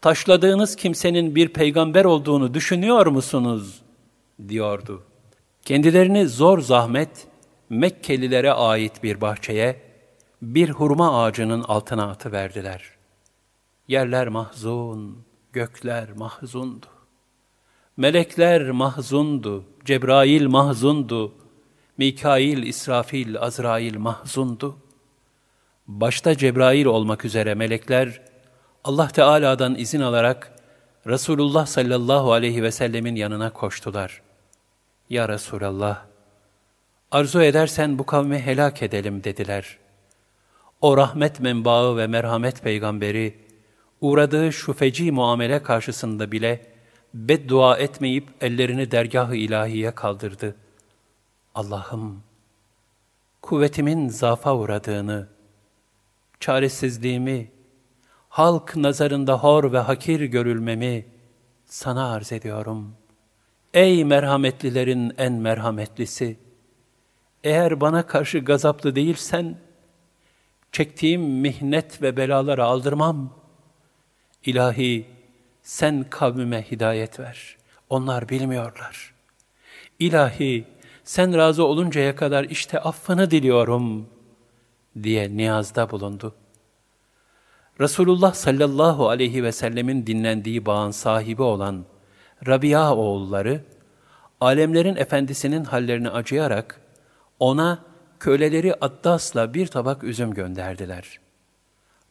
taşladığınız kimsenin bir peygamber olduğunu düşünüyor musunuz? diyordu. Kendilerini zor zahmet Mekkelilere ait bir bahçeye, bir hurma ağacının altına atıverdiler. Yerler mahzun, gökler mahzundu. Melekler mahzundu, Cebrail mahzundu, Mikail, İsrafil, Azrail mahzundu. Başta Cebrail olmak üzere melekler, Allah Teala'dan izin alarak Resulullah sallallahu aleyhi ve sellemin yanına koştular. Ya Resulallah, arzu edersen bu kavmi helak edelim dediler. O rahmet menbaı ve merhamet peygamberi, uğradığı şu feci muamele karşısında bile beddua etmeyip ellerini dergah-ı ilahiye kaldırdı. Allah'ım, kuvvetimin zafa uğradığını, çaresizliğimi, halk nazarında hor ve hakir görülmemi sana arz ediyorum. Ey merhametlilerin en merhametlisi! Eğer bana karşı gazaplı değilsen, çektiğim mihnet ve belaları aldırmam. İlahi, sen kavmime hidayet ver. Onlar bilmiyorlar. İlahi, sen razı oluncaya kadar işte affını diliyorum, diye niyazda bulundu.'' Resulullah sallallahu aleyhi ve sellemin dinlendiği bağın sahibi olan Rabia oğulları, alemlerin efendisinin hallerini acıyarak ona köleleri Addas'la bir tabak üzüm gönderdiler.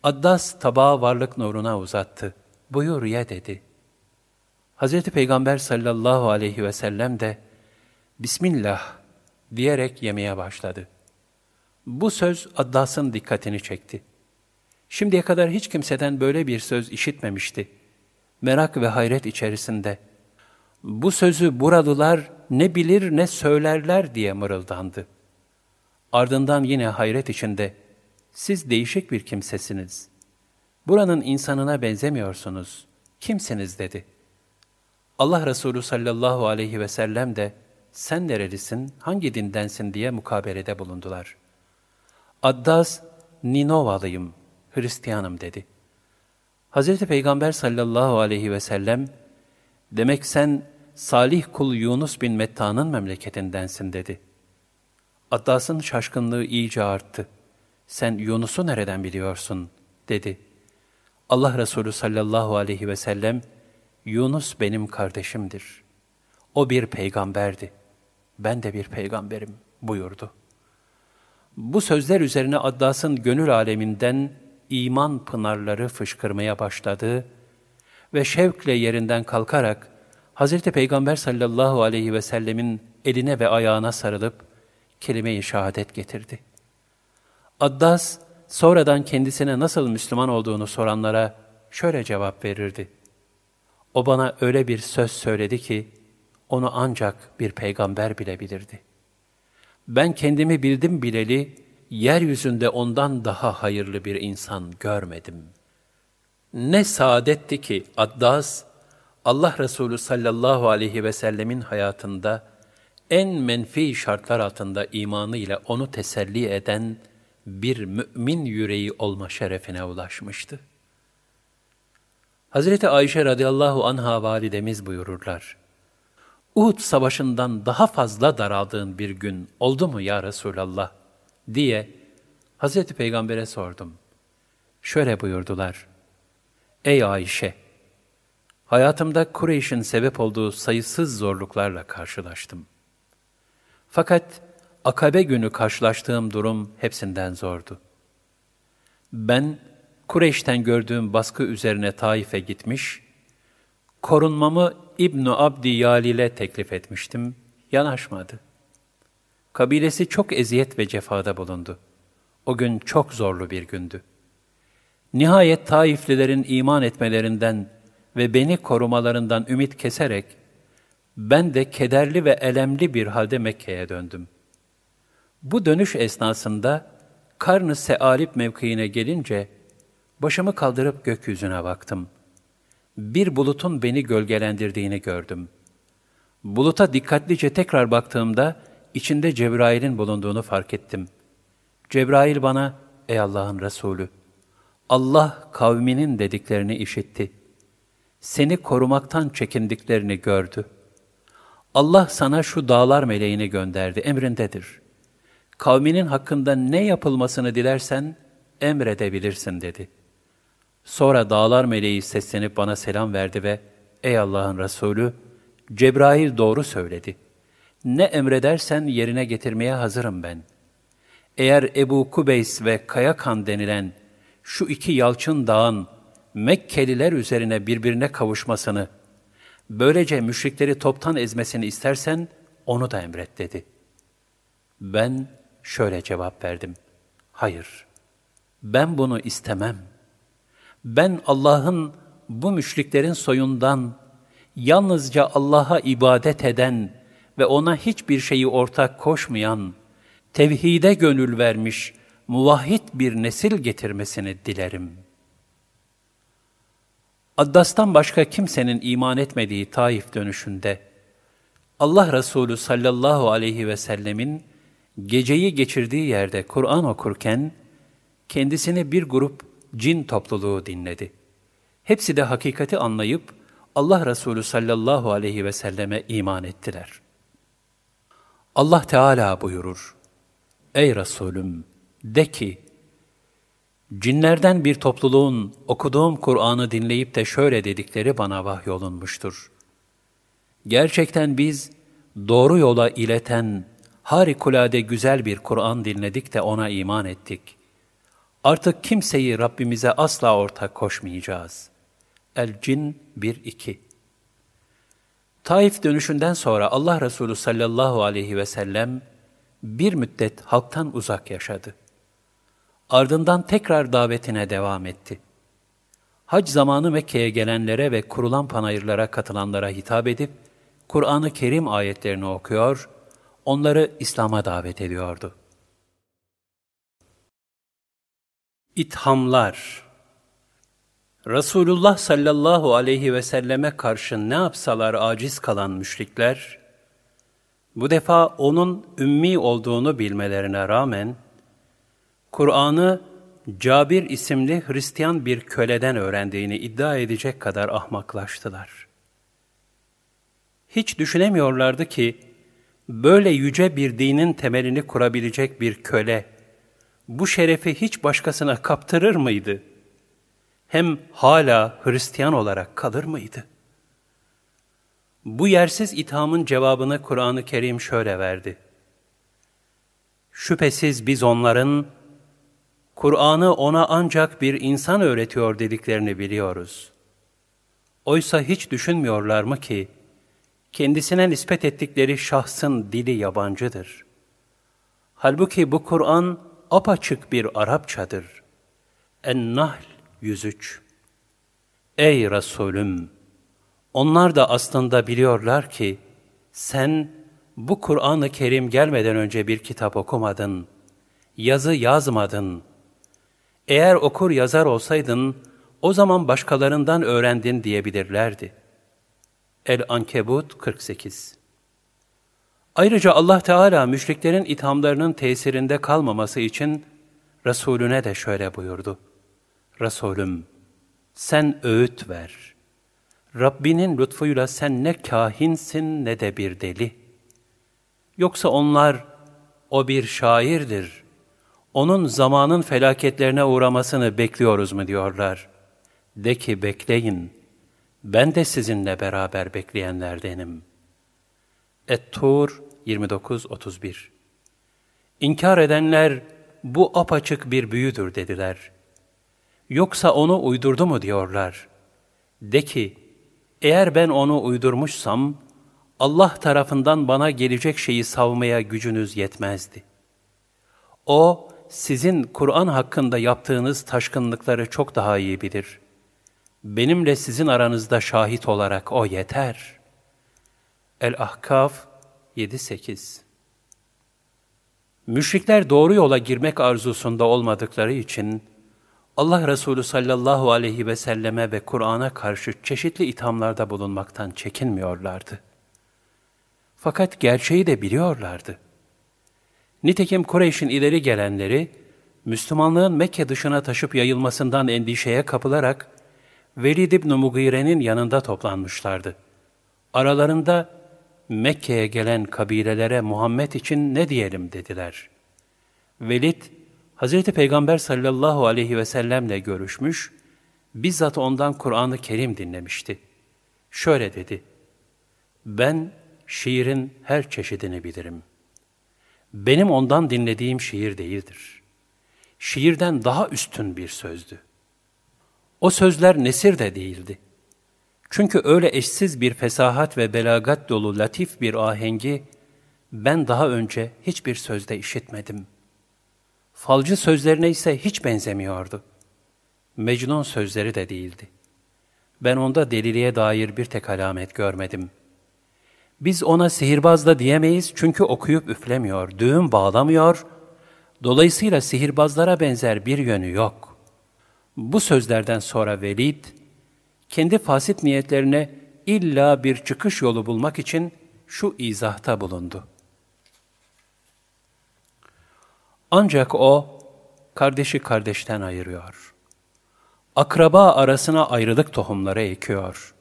Addas tabağı varlık nuruna uzattı. Buyur ye dedi. Hz. Peygamber sallallahu aleyhi ve sellem de Bismillah diyerek yemeye başladı. Bu söz Addas'ın dikkatini çekti. Şimdiye kadar hiç kimseden böyle bir söz işitmemişti. Merak ve hayret içerisinde. Bu sözü buralılar ne bilir ne söylerler diye mırıldandı. Ardından yine hayret içinde, siz değişik bir kimsesiniz. Buranın insanına benzemiyorsunuz. Kimsiniz dedi. Allah Resulü sallallahu aleyhi ve sellem de, sen nerelisin, hangi dindensin diye mukabelede bulundular. Addas, Ninovalıyım, Hristiyanım dedi. Hazreti Peygamber sallallahu aleyhi ve sellem, demek sen Salih kul Yunus bin Metta'nın memleketindensin dedi. Addas'ın şaşkınlığı iyice arttı. Sen Yunus'u nereden biliyorsun? dedi. Allah Resulü sallallahu aleyhi ve sellem, Yunus benim kardeşimdir. O bir peygamberdi. Ben de bir peygamberim buyurdu. Bu sözler üzerine Addas'ın gönül aleminden iman pınarları fışkırmaya başladı ve şevkle yerinden kalkarak Hz. Peygamber sallallahu aleyhi ve sellemin eline ve ayağına sarılıp kelime-i şehadet getirdi. Addas, sonradan kendisine nasıl Müslüman olduğunu soranlara şöyle cevap verirdi. O bana öyle bir söz söyledi ki, onu ancak bir peygamber bilebilirdi. Ben kendimi bildim bileli, yeryüzünde ondan daha hayırlı bir insan görmedim. Ne saadetti ki Addas, Allah Resulü sallallahu aleyhi ve sellemin hayatında en menfi şartlar altında imanı ile onu teselli eden bir mümin yüreği olma şerefine ulaşmıştı. Hazreti Ayşe radıyallahu anha validemiz buyururlar. Uhud savaşından daha fazla daraldığın bir gün oldu mu ya Resulallah diye Hazreti Peygamber'e sordum. Şöyle buyurdular. Ey Ayşe! Hayatımda Kureyş'in sebep olduğu sayısız zorluklarla karşılaştım. Fakat akabe günü karşılaştığım durum hepsinden zordu. Ben Kureyş'ten gördüğüm baskı üzerine Taif'e gitmiş, korunmamı İbn Abdi Yalil'e teklif etmiştim, yanaşmadı. Kabilesi çok eziyet ve cefada bulundu. O gün çok zorlu bir gündü. Nihayet Taiflilerin iman etmelerinden ve beni korumalarından ümit keserek, ben de kederli ve elemli bir halde Mekke'ye döndüm. Bu dönüş esnasında Karn-ı Sealip mevkiine gelince, başımı kaldırıp gökyüzüne baktım. Bir bulutun beni gölgelendirdiğini gördüm. Buluta dikkatlice tekrar baktığımda, içinde Cebrail'in bulunduğunu fark ettim. Cebrail bana, ey Allah'ın Resulü, Allah kavminin dediklerini işitti. Seni korumaktan çekindiklerini gördü. Allah sana şu dağlar meleğini gönderdi, emrindedir. Kavminin hakkında ne yapılmasını dilersen emredebilirsin dedi. Sonra dağlar meleği seslenip bana selam verdi ve ey Allah'ın Resulü, Cebrail doğru söyledi. Ne emredersen yerine getirmeye hazırım ben. Eğer Ebu Kubeys ve Kayakan denilen şu iki yalçın dağın Mekkeliler üzerine birbirine kavuşmasını, böylece müşrikleri toptan ezmesini istersen onu da emret dedi. Ben şöyle cevap verdim. Hayır, ben bunu istemem. Ben Allah'ın bu müşriklerin soyundan yalnızca Allah'a ibadet eden ve ona hiçbir şeyi ortak koşmayan, tevhide gönül vermiş, muvahhid bir nesil getirmesini dilerim. Addas'tan başka kimsenin iman etmediği Taif dönüşünde, Allah Resulü sallallahu aleyhi ve sellemin geceyi geçirdiği yerde Kur'an okurken, kendisini bir grup cin topluluğu dinledi. Hepsi de hakikati anlayıp, Allah Resulü sallallahu aleyhi ve selleme iman ettiler. Allah Teala buyurur, Ey Resulüm, de ki, cinlerden bir topluluğun okuduğum Kur'an'ı dinleyip de şöyle dedikleri bana vahyolunmuştur. Gerçekten biz doğru yola ileten harikulade güzel bir Kur'an dinledik de ona iman ettik. Artık kimseyi Rabbimize asla ortak koşmayacağız. El-Cin 1-2 Taif dönüşünden sonra Allah Resulü sallallahu aleyhi ve sellem bir müddet halktan uzak yaşadı. Ardından tekrar davetine devam etti. Hac zamanı Mekke'ye gelenlere ve kurulan panayırlara katılanlara hitap edip, Kur'an-ı Kerim ayetlerini okuyor, onları İslam'a davet ediyordu. İthamlar Resulullah sallallahu aleyhi ve selleme karşı ne yapsalar aciz kalan müşrikler, bu defa onun ümmi olduğunu bilmelerine rağmen, Kur'an'ı Cabir isimli Hristiyan bir köleden öğrendiğini iddia edecek kadar ahmaklaştılar. Hiç düşünemiyorlardı ki, böyle yüce bir dinin temelini kurabilecek bir köle, bu şerefi hiç başkasına kaptırır mıydı? Hem hala Hristiyan olarak kalır mıydı? Bu yersiz ithamın cevabını Kur'an-ı Kerim şöyle verdi. Şüphesiz biz onların, Kur'an'ı ona ancak bir insan öğretiyor dediklerini biliyoruz. Oysa hiç düşünmüyorlar mı ki, kendisine nispet ettikleri şahsın dili yabancıdır. Halbuki bu Kur'an apaçık bir Arapçadır. En-Nahl 103 Ey Resulüm! Onlar da aslında biliyorlar ki, sen bu Kur'an-ı Kerim gelmeden önce bir kitap okumadın, yazı yazmadın. Eğer okur yazar olsaydın, o zaman başkalarından öğrendin diyebilirlerdi. El-Ankebut 48 Ayrıca Allah Teala müşriklerin ithamlarının tesirinde kalmaması için Resulüne de şöyle buyurdu. Resulüm, sen öğüt ver. Rabbinin lütfuyla sen ne kahinsin ne de bir deli. Yoksa onlar, o bir şairdir. Onun zamanın felaketlerine uğramasını bekliyoruz mu diyorlar. De ki bekleyin, ben de sizinle beraber bekleyenlerdenim. Et-Tur 29-31 İnkar edenler, bu apaçık bir büyüdür dediler. Yoksa onu uydurdu mu diyorlar. De ki, eğer ben onu uydurmuşsam, Allah tarafından bana gelecek şeyi savmaya gücünüz yetmezdi. O, sizin Kur'an hakkında yaptığınız taşkınlıkları çok daha iyi bilir. Benimle sizin aranızda şahit olarak O yeter. El-Ahkaf 7-8 Müşrikler doğru yola girmek arzusunda olmadıkları için, Allah Resulü sallallahu aleyhi ve selleme ve Kur'an'a karşı çeşitli ithamlarda bulunmaktan çekinmiyorlardı. Fakat gerçeği de biliyorlardı. Nitekim Kureyş'in ileri gelenleri, Müslümanlığın Mekke dışına taşıp yayılmasından endişeye kapılarak, Velid ibn Mugire'nin yanında toplanmışlardı. Aralarında Mekke'ye gelen kabilelere Muhammed için ne diyelim dediler. Velid, Hz. Peygamber sallallahu aleyhi ve sellemle görüşmüş, bizzat ondan Kur'an-ı Kerim dinlemişti. Şöyle dedi, ben şiirin her çeşidini bilirim. Benim ondan dinlediğim şiir değildir. Şiirden daha üstün bir sözdü. O sözler nesir de değildi. Çünkü öyle eşsiz bir fesahat ve belagat dolu latif bir ahengi ben daha önce hiçbir sözde işitmedim.'' Falcı sözlerine ise hiç benzemiyordu. Mecnun sözleri de değildi. Ben onda deliliğe dair bir tek alamet görmedim. Biz ona sihirbaz da diyemeyiz çünkü okuyup üflemiyor, düğüm bağlamıyor, dolayısıyla sihirbazlara benzer bir yönü yok. Bu sözlerden sonra Velid, kendi fasit niyetlerine illa bir çıkış yolu bulmak için şu izahta bulundu. Ancak o, kardeşi kardeşten ayırıyor. Akraba arasına ayrılık tohumları ekiyor.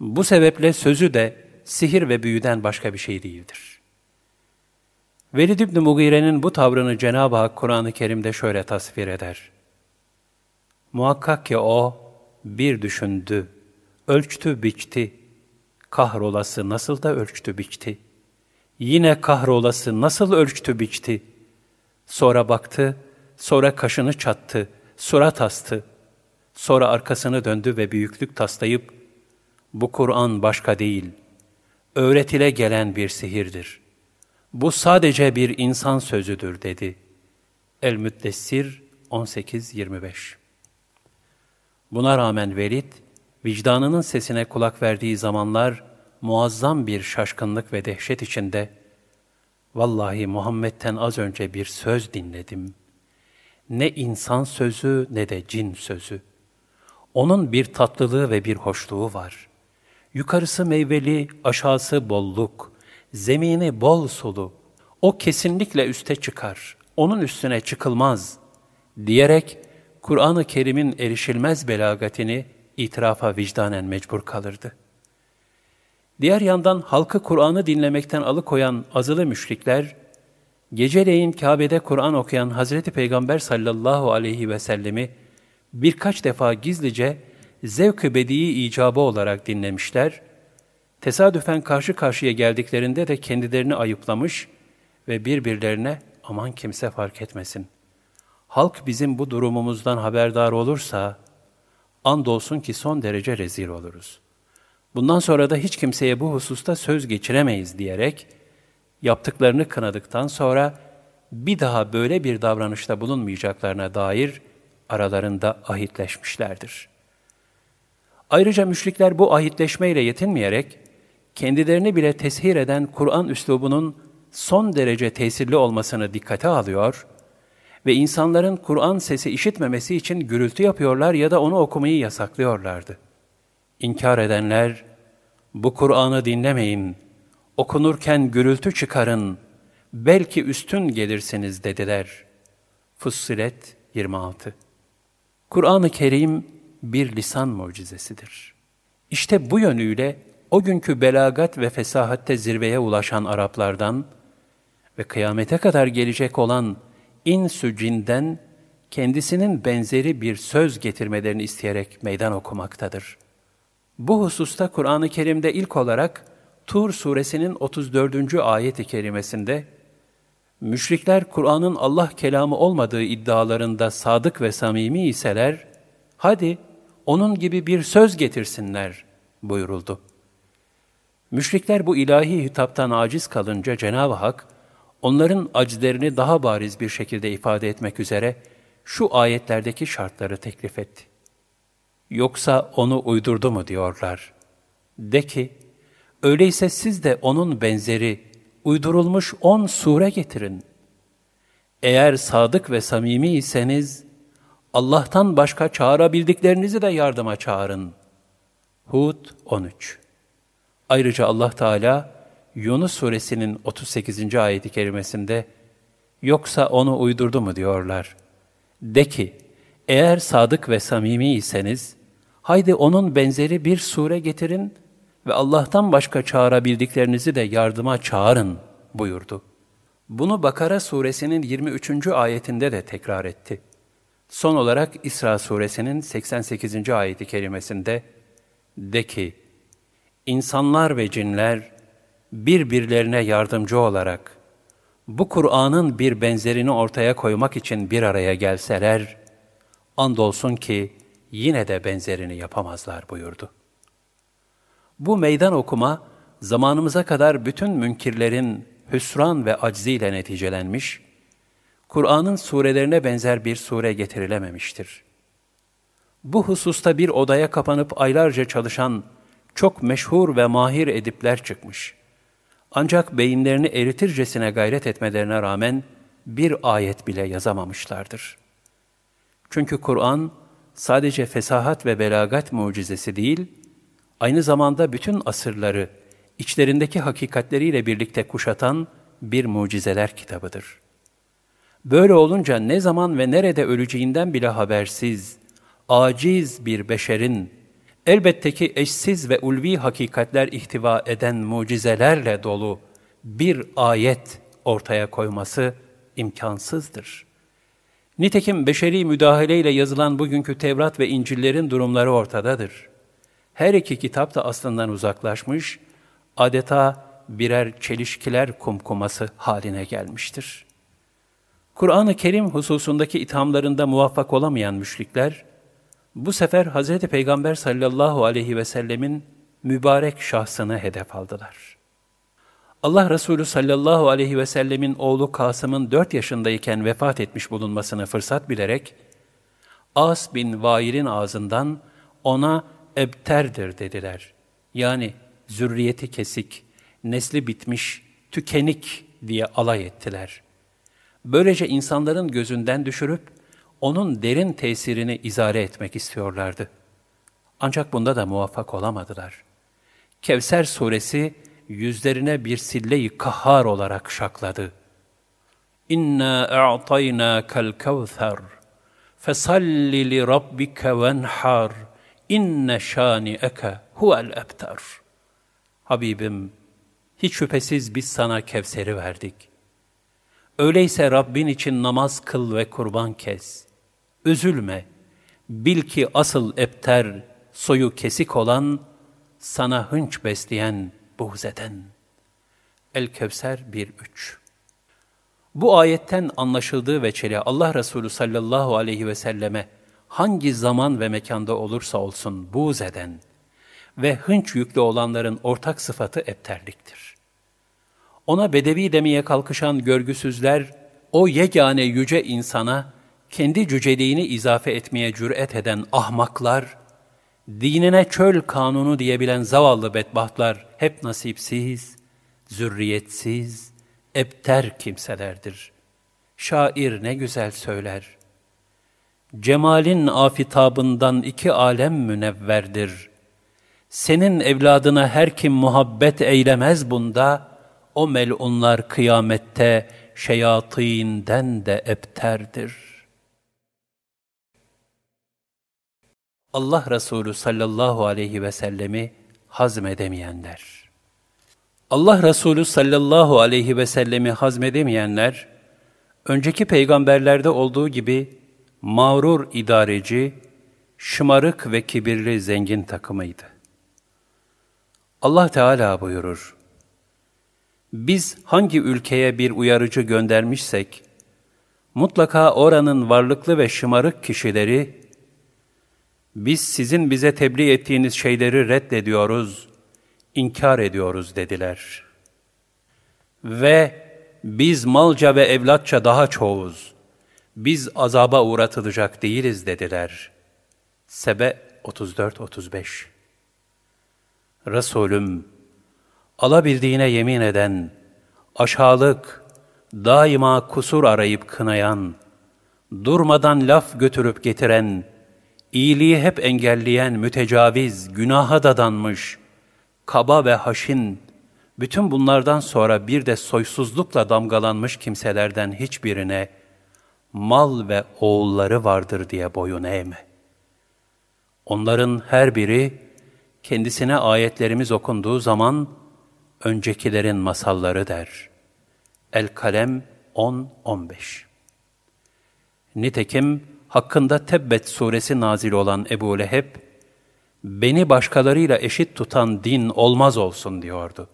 Bu sebeple sözü de sihir ve büyüden başka bir şey değildir. Velid İbni Mugire'nin bu tavrını Cenab-ı Hak Kur'an-ı Kerim'de şöyle tasvir eder. Muhakkak ki o bir düşündü, ölçtü biçti, kahrolası nasıl da ölçtü biçti. Yine kahrolası nasıl ölçtü biçti.'' Sonra baktı, sonra kaşını çattı, surat astı. Sonra arkasını döndü ve büyüklük taslayıp, bu Kur'an başka değil, öğretile gelen bir sihirdir. Bu sadece bir insan sözüdür dedi. El-Müddessir 18-25 Buna rağmen Velid, vicdanının sesine kulak verdiği zamanlar muazzam bir şaşkınlık ve dehşet içinde, Vallahi Muhammed'ten az önce bir söz dinledim. Ne insan sözü ne de cin sözü. Onun bir tatlılığı ve bir hoşluğu var. Yukarısı meyveli, aşağısı bolluk, zemini bol sulu. O kesinlikle üste çıkar, onun üstüne çıkılmaz diyerek Kur'an-ı Kerim'in erişilmez belagatini itirafa vicdanen mecbur kalırdı. Diğer yandan halkı Kur'an'ı dinlemekten alıkoyan azılı müşrikler, geceleyin Kabe'de Kur'an okuyan Hazreti Peygamber sallallahu aleyhi ve sellemi birkaç defa gizlice zevk-ı bedii icabı olarak dinlemişler, tesadüfen karşı karşıya geldiklerinde de kendilerini ayıplamış ve birbirlerine aman kimse fark etmesin. Halk bizim bu durumumuzdan haberdar olursa, andolsun ki son derece rezil oluruz. Bundan sonra da hiç kimseye bu hususta söz geçiremeyiz diyerek, yaptıklarını kınadıktan sonra bir daha böyle bir davranışta bulunmayacaklarına dair aralarında ahitleşmişlerdir. Ayrıca müşrikler bu ahitleşmeyle yetinmeyerek, kendilerini bile teshir eden Kur'an üslubunun son derece tesirli olmasını dikkate alıyor insanların Kur'an sesi işitmemesi için gürültü yapıyorlar ya da onu okumayı yasaklıyorlardı. İnkar edenler, bu Kur'an'ı dinlemeyin, okunurken gürültü çıkarın, belki üstün gelirsiniz dediler. Fussilet 26 Kur'an-ı Kerim bir lisan mucizesidir. İşte bu yönüyle o günkü belagat ve fesahatte zirveye ulaşan Araplardan ve kıyamete kadar gelecek olan insü cinden kendisinin benzeri bir söz getirmelerini isteyerek meydan okumaktadır. Bu hususta Kur'an-ı Kerim'de ilk olarak Tur suresinin 34. ayet-i kerimesinde müşrikler Kur'an'ın Allah kelamı olmadığı iddialarında sadık ve samimi iseler, hadi onun gibi bir söz getirsinler buyuruldu. Müşrikler bu ilahi hitaptan aciz kalınca Cenab-ı Hak, onların acizlerini daha bariz bir şekilde ifade etmek üzere şu ayetlerdeki şartları teklif etti. Yoksa onu uydurdu mu diyorlar. De ki, öyleyse siz de onun benzeri, uydurulmuş on sure getirin. Eğer sadık ve samimi iseniz, Allah'tan başka çağırabildiklerinizi de yardıma çağırın. Hud 13 Ayrıca Allah Teala, Yunus suresinin 38. ayeti kerimesinde, Yoksa onu uydurdu mu diyorlar. De ki, eğer sadık ve samimi iseniz, haydi onun benzeri bir sure getirin ve Allah'tan başka çağırabildiklerinizi de yardıma çağırın buyurdu. Bunu Bakara suresinin 23. ayetinde de tekrar etti. Son olarak İsra suresinin 88. ayeti kerimesinde de ki, insanlar ve cinler birbirlerine yardımcı olarak bu Kur'an'ın bir benzerini ortaya koymak için bir araya gelseler, andolsun ki yine de benzerini yapamazlar buyurdu. Bu meydan okuma, zamanımıza kadar bütün münkirlerin hüsran ve acziyle neticelenmiş, Kur'an'ın surelerine benzer bir sure getirilememiştir. Bu hususta bir odaya kapanıp aylarca çalışan çok meşhur ve mahir edipler çıkmış. Ancak beyinlerini eritircesine gayret etmelerine rağmen bir ayet bile yazamamışlardır. Çünkü Kur'an, sadece fesahat ve belagat mucizesi değil, aynı zamanda bütün asırları içlerindeki hakikatleriyle birlikte kuşatan bir mucizeler kitabıdır. Böyle olunca ne zaman ve nerede öleceğinden bile habersiz, aciz bir beşerin, elbette ki eşsiz ve ulvi hakikatler ihtiva eden mucizelerle dolu bir ayet ortaya koyması imkansızdır.'' Nitekim beşeri müdahaleyle yazılan bugünkü Tevrat ve İncil'lerin durumları ortadadır. Her iki kitap da aslından uzaklaşmış, adeta birer çelişkiler kumkuması haline gelmiştir. Kur'an-ı Kerim hususundaki ithamlarında muvaffak olamayan müşrikler, bu sefer Hz. Peygamber sallallahu aleyhi ve sellemin mübarek şahsını hedef aldılar. Allah Resulü sallallahu aleyhi ve sellemin oğlu Kasım'ın dört yaşındayken vefat etmiş bulunmasını fırsat bilerek, As bin Vail'in ağzından ona ebterdir dediler. Yani zürriyeti kesik, nesli bitmiş, tükenik diye alay ettiler. Böylece insanların gözünden düşürüp onun derin tesirini izare etmek istiyorlardı. Ancak bunda da muvaffak olamadılar. Kevser suresi yüzlerine bir sille-i kahhar olarak şakladı. İnna a'tayna kal kevser fesalli li rabbike venhar inne şani'eke huvel ebtar. Habibim, hiç şüphesiz biz sana Kevser'i verdik. Öyleyse Rabbin için namaz kıl ve kurban kes. Üzülme, bil ki asıl ebter, soyu kesik olan, sana hınç besleyen buğz eden. El-Kevser 1-3 Bu ayetten anlaşıldığı veçeli Allah Resulü sallallahu aleyhi ve selleme hangi zaman ve mekanda olursa olsun buğz eden ve hınç yüklü olanların ortak sıfatı ebterliktir. Ona bedevi demeye kalkışan görgüsüzler, o yegane yüce insana kendi cüceliğini izafe etmeye cüret eden ahmaklar, dinine çöl kanunu diyebilen zavallı bedbahtlar hep nasipsiz, zürriyetsiz, ebter kimselerdir. Şair ne güzel söyler. Cemalin afitabından iki alem münevverdir. Senin evladına her kim muhabbet eylemez bunda, o melunlar kıyamette şeyatinden de ebterdir.'' Allah Resulü sallallahu aleyhi ve sellemi hazmedemeyenler. Allah Resulü sallallahu aleyhi ve sellemi hazmedemeyenler, önceki peygamberlerde olduğu gibi mağrur idareci, şımarık ve kibirli zengin takımıydı. Allah Teala buyurur, Biz hangi ülkeye bir uyarıcı göndermişsek, mutlaka oranın varlıklı ve şımarık kişileri, biz sizin bize tebliğ ettiğiniz şeyleri reddediyoruz, inkar ediyoruz dediler. Ve biz malca ve evlatça daha çoğuz. Biz azaba uğratılacak değiliz dediler. Sebe 34-35 Resulüm, alabildiğine yemin eden, aşağılık, daima kusur arayıp kınayan, durmadan laf götürüp getiren, iyiliği hep engelleyen mütecaviz, günaha dadanmış, kaba ve haşin, bütün bunlardan sonra bir de soysuzlukla damgalanmış kimselerden hiçbirine mal ve oğulları vardır diye boyun eğme. Onların her biri kendisine ayetlerimiz okunduğu zaman öncekilerin masalları der. El-Kalem 10-15 Nitekim hakkında Tebbet suresi nazil olan Ebu Leheb, beni başkalarıyla eşit tutan din olmaz olsun diyordu.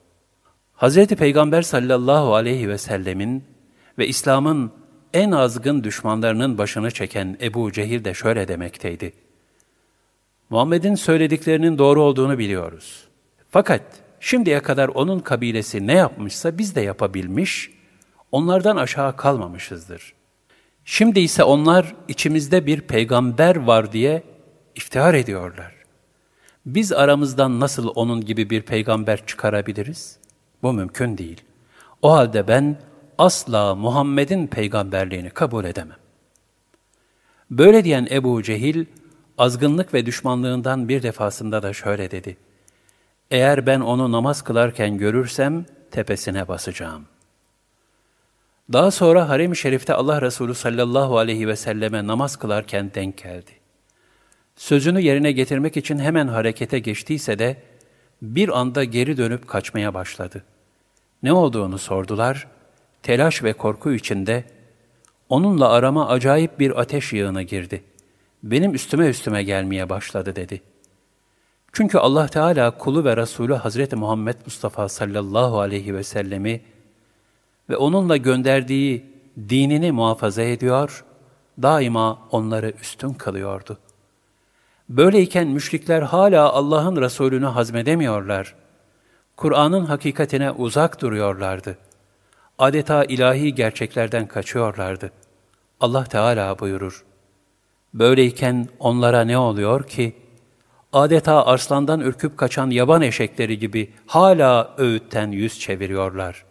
Hz. Peygamber sallallahu aleyhi ve sellemin ve İslam'ın en azgın düşmanlarının başını çeken Ebu Cehil de şöyle demekteydi. Muhammed'in söylediklerinin doğru olduğunu biliyoruz. Fakat şimdiye kadar onun kabilesi ne yapmışsa biz de yapabilmiş, onlardan aşağı kalmamışızdır.'' Şimdi ise onlar içimizde bir peygamber var diye iftihar ediyorlar. Biz aramızdan nasıl onun gibi bir peygamber çıkarabiliriz? Bu mümkün değil. O halde ben asla Muhammed'in peygamberliğini kabul edemem. Böyle diyen Ebu Cehil, azgınlık ve düşmanlığından bir defasında da şöyle dedi. Eğer ben onu namaz kılarken görürsem tepesine basacağım. Daha sonra harem-i şerifte Allah Resulü sallallahu aleyhi ve selleme namaz kılarken denk geldi. Sözünü yerine getirmek için hemen harekete geçtiyse de bir anda geri dönüp kaçmaya başladı. Ne olduğunu sordular. Telaş ve korku içinde onunla arama acayip bir ateş yığına girdi. Benim üstüme üstüme gelmeye başladı dedi. Çünkü Allah Teala kulu ve Resulü Hazreti Muhammed Mustafa sallallahu aleyhi ve sellemi ve onunla gönderdiği dinini muhafaza ediyor, daima onları üstün kılıyordu. Böyleyken müşrikler hala Allah'ın Resulünü hazmedemiyorlar. Kur'an'ın hakikatine uzak duruyorlardı. Adeta ilahi gerçeklerden kaçıyorlardı. Allah Teala buyurur. Böyleyken onlara ne oluyor ki? Adeta arslandan ürküp kaçan yaban eşekleri gibi hala öğütten yüz çeviriyorlar.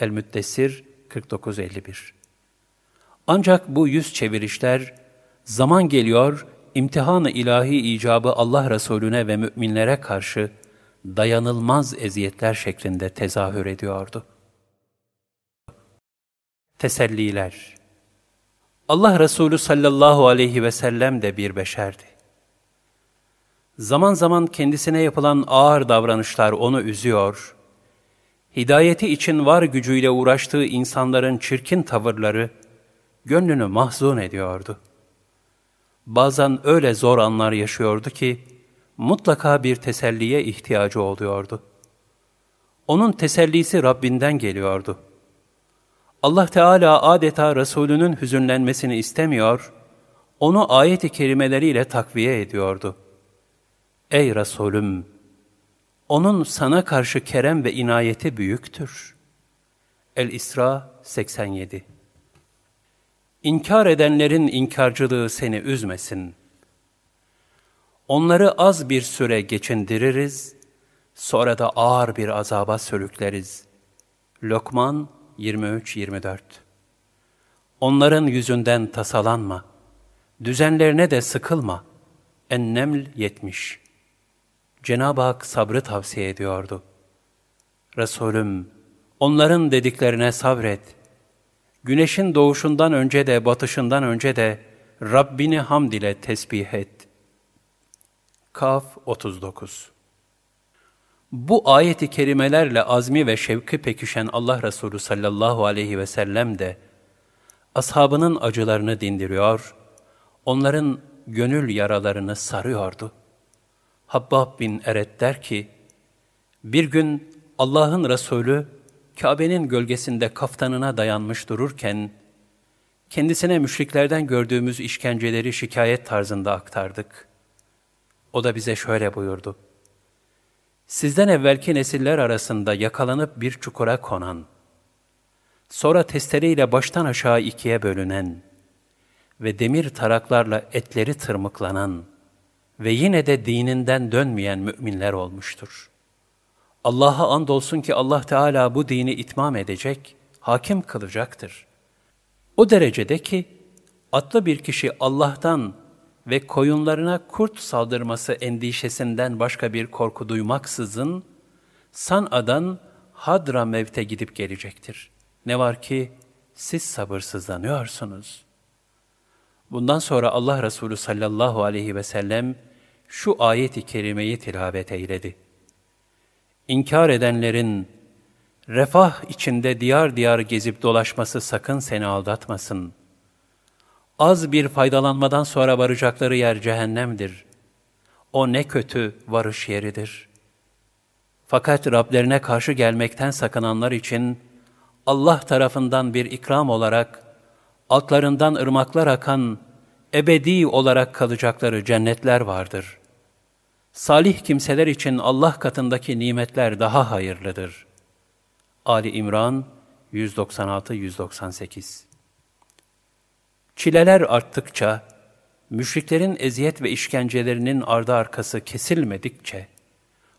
El-Müddessir 4951 Ancak bu yüz çevirişler, zaman geliyor, imtihan-ı ilahi icabı Allah Resulüne ve müminlere karşı dayanılmaz eziyetler şeklinde tezahür ediyordu. Teselliler Allah Resulü sallallahu aleyhi ve sellem de bir beşerdi. Zaman zaman kendisine yapılan ağır davranışlar onu üzüyor, hidayeti için var gücüyle uğraştığı insanların çirkin tavırları gönlünü mahzun ediyordu. Bazen öyle zor anlar yaşıyordu ki, mutlaka bir teselliye ihtiyacı oluyordu. Onun tesellisi Rabbinden geliyordu. Allah Teala adeta Resulünün hüzünlenmesini istemiyor, onu ayet-i kerimeleriyle takviye ediyordu. Ey Resulüm! Onun sana karşı kerem ve inayeti büyüktür. El-İsra 87 İnkar edenlerin inkarcılığı seni üzmesin. Onları az bir süre geçindiririz, sonra da ağır bir azaba sürükleriz. Lokman 23-24 Onların yüzünden tasalanma, düzenlerine de sıkılma. Enneml 70 Cenab-ı Hak sabrı tavsiye ediyordu. Resulüm, onların dediklerine sabret. Güneşin doğuşundan önce de batışından önce de Rabbini hamd ile tesbih et. Kaf 39 Bu ayeti kerimelerle azmi ve şevki pekişen Allah Resulü sallallahu aleyhi ve sellem de ashabının acılarını dindiriyor, onların gönül yaralarını sarıyordu. Habbab bin Eret der ki, bir gün Allah'ın Resulü Kabe'nin gölgesinde kaftanına dayanmış dururken, kendisine müşriklerden gördüğümüz işkenceleri şikayet tarzında aktardık. O da bize şöyle buyurdu. Sizden evvelki nesiller arasında yakalanıp bir çukura konan, sonra testereyle baştan aşağı ikiye bölünen ve demir taraklarla etleri tırmıklanan ve yine de dininden dönmeyen müminler olmuştur. Allah'a andolsun ki Allah Teala bu dini itmam edecek, hakim kılacaktır. O derecede ki, atlı bir kişi Allah'tan ve koyunlarına kurt saldırması endişesinden başka bir korku duymaksızın, San'a'dan Hadra mevte gidip gelecektir. Ne var ki siz sabırsızlanıyorsunuz. Bundan sonra Allah Resulü sallallahu aleyhi ve sellem şu ayeti kerimeyi tilavet eyledi. İnkar edenlerin refah içinde diyar diyar gezip dolaşması sakın seni aldatmasın. Az bir faydalanmadan sonra varacakları yer cehennemdir. O ne kötü varış yeridir. Fakat Rablerine karşı gelmekten sakınanlar için Allah tarafından bir ikram olarak altlarından ırmaklar akan ebedi olarak kalacakları cennetler vardır. Salih kimseler için Allah katındaki nimetler daha hayırlıdır. Ali İmran 196-198 Çileler arttıkça, müşriklerin eziyet ve işkencelerinin ardı arkası kesilmedikçe,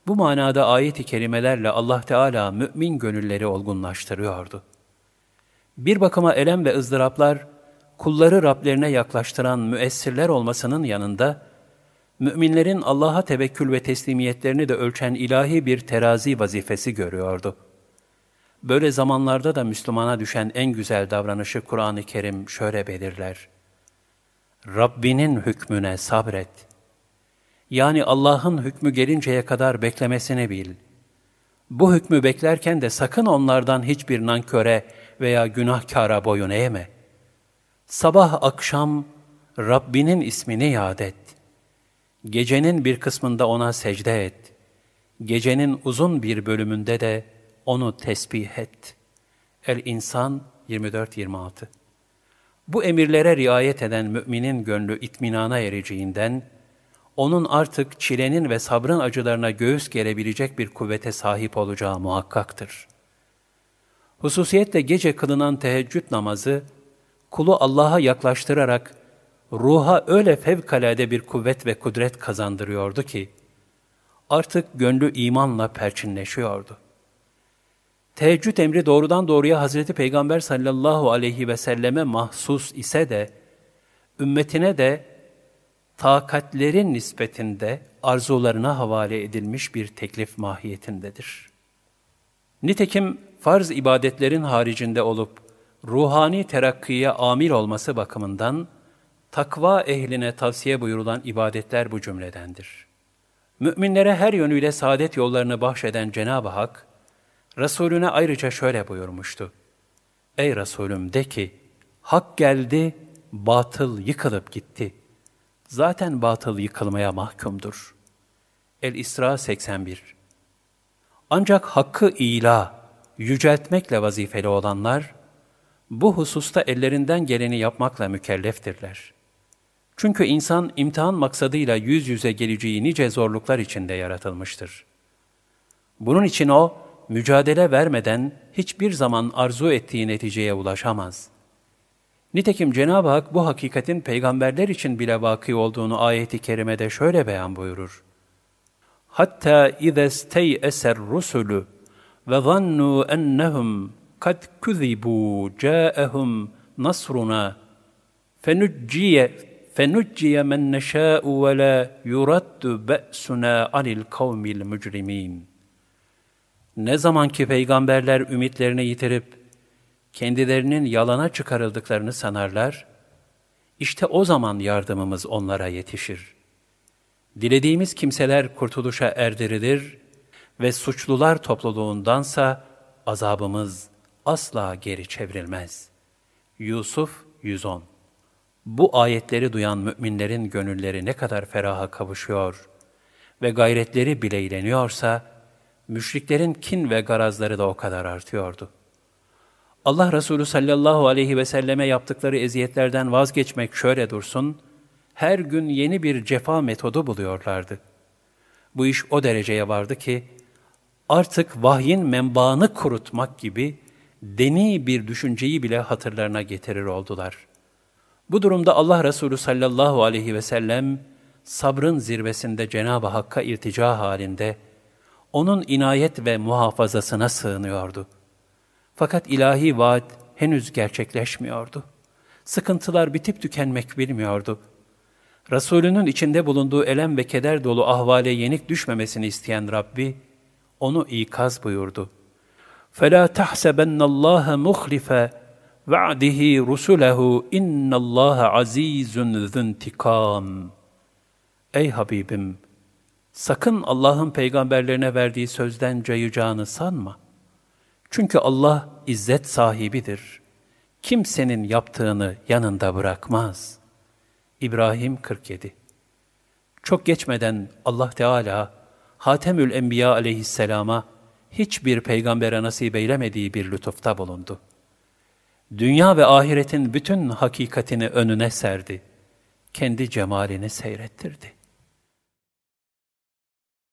bu manada ayet-i kerimelerle Allah Teala mümin gönülleri olgunlaştırıyordu. Bir bakıma elem ve ızdıraplar, kulları Rablerine yaklaştıran müessirler olmasının yanında, müminlerin Allah'a tevekkül ve teslimiyetlerini de ölçen ilahi bir terazi vazifesi görüyordu. Böyle zamanlarda da Müslümana düşen en güzel davranışı Kur'an-ı Kerim şöyle belirler. Rabbinin hükmüne sabret. Yani Allah'ın hükmü gelinceye kadar beklemesini bil. Bu hükmü beklerken de sakın onlardan hiçbir nanköre veya günahkara boyun eğme.'' Sabah akşam Rabbinin ismini yad et. Gecenin bir kısmında ona secde et. Gecenin uzun bir bölümünde de onu tesbih et. El-İnsan 24-26 Bu emirlere riayet eden müminin gönlü itminana ereceğinden, onun artık çilenin ve sabrın acılarına göğüs gerebilecek bir kuvvete sahip olacağı muhakkaktır. Hususiyetle gece kılınan teheccüd namazı, kulu Allah'a yaklaştırarak ruha öyle fevkalade bir kuvvet ve kudret kazandırıyordu ki, artık gönlü imanla perçinleşiyordu. Teheccüd emri doğrudan doğruya Hazreti Peygamber sallallahu aleyhi ve selleme mahsus ise de, ümmetine de takatlerin nispetinde arzularına havale edilmiş bir teklif mahiyetindedir. Nitekim farz ibadetlerin haricinde olup ruhani terakkiye amil olması bakımından takva ehline tavsiye buyurulan ibadetler bu cümledendir. Müminlere her yönüyle saadet yollarını bahşeden Cenab-ı Hak, Resulüne ayrıca şöyle buyurmuştu. Ey Resulüm de ki, hak geldi, batıl yıkılıp gitti. Zaten batıl yıkılmaya mahkumdur. El-İsra 81 Ancak hakkı ila, yüceltmekle vazifeli olanlar, bu hususta ellerinden geleni yapmakla mükelleftirler. Çünkü insan imtihan maksadıyla yüz yüze geleceği nice zorluklar içinde yaratılmıştır. Bunun için o, mücadele vermeden hiçbir zaman arzu ettiği neticeye ulaşamaz. Nitekim Cenab-ı Hak bu hakikatin peygamberler için bile vaki olduğunu ayeti kerimede şöyle beyan buyurur. Hatta izestey eser rusulü ve zannu ennehum kad kuzibu ca'ehum nasruna fenucciye men neşâ'u ve la yuraddu be'suna anil kavmil mücrimin. Ne zaman ki peygamberler ümitlerini yitirip kendilerinin yalana çıkarıldıklarını sanarlar, işte o zaman yardımımız onlara yetişir. Dilediğimiz kimseler kurtuluşa erdirilir ve suçlular topluluğundansa azabımız asla geri çevrilmez. Yusuf 110 Bu ayetleri duyan müminlerin gönülleri ne kadar feraha kavuşuyor ve gayretleri bileyleniyorsa, müşriklerin kin ve garazları da o kadar artıyordu. Allah Resulü sallallahu aleyhi ve selleme yaptıkları eziyetlerden vazgeçmek şöyle dursun, her gün yeni bir cefa metodu buluyorlardı. Bu iş o dereceye vardı ki, artık vahyin menbaını kurutmak gibi deni bir düşünceyi bile hatırlarına getirir oldular. Bu durumda Allah Resulü sallallahu aleyhi ve sellem sabrın zirvesinde Cenab-ı Hakk'a irtica halinde onun inayet ve muhafazasına sığınıyordu. Fakat ilahi vaat henüz gerçekleşmiyordu. Sıkıntılar bitip tükenmek bilmiyordu. Resulünün içinde bulunduğu elem ve keder dolu ahvale yenik düşmemesini isteyen Rabbi, onu ikaz buyurdu. فَلَا تَحْسَبَنَّ اللّٰهَ مُخْلِفَ va'dihi rusulehu innallaha azizun zintikam. Ey Habibim! Sakın Allah'ın peygamberlerine verdiği sözden cayacağını sanma. Çünkü Allah izzet sahibidir. Kimsenin yaptığını yanında bırakmaz. İbrahim 47 Çok geçmeden Allah Teala, Hatemül Enbiya aleyhisselama hiçbir peygambere nasip eylemediği bir lütufta bulundu. Dünya ve ahiretin bütün hakikatini önüne serdi. Kendi cemalini seyrettirdi.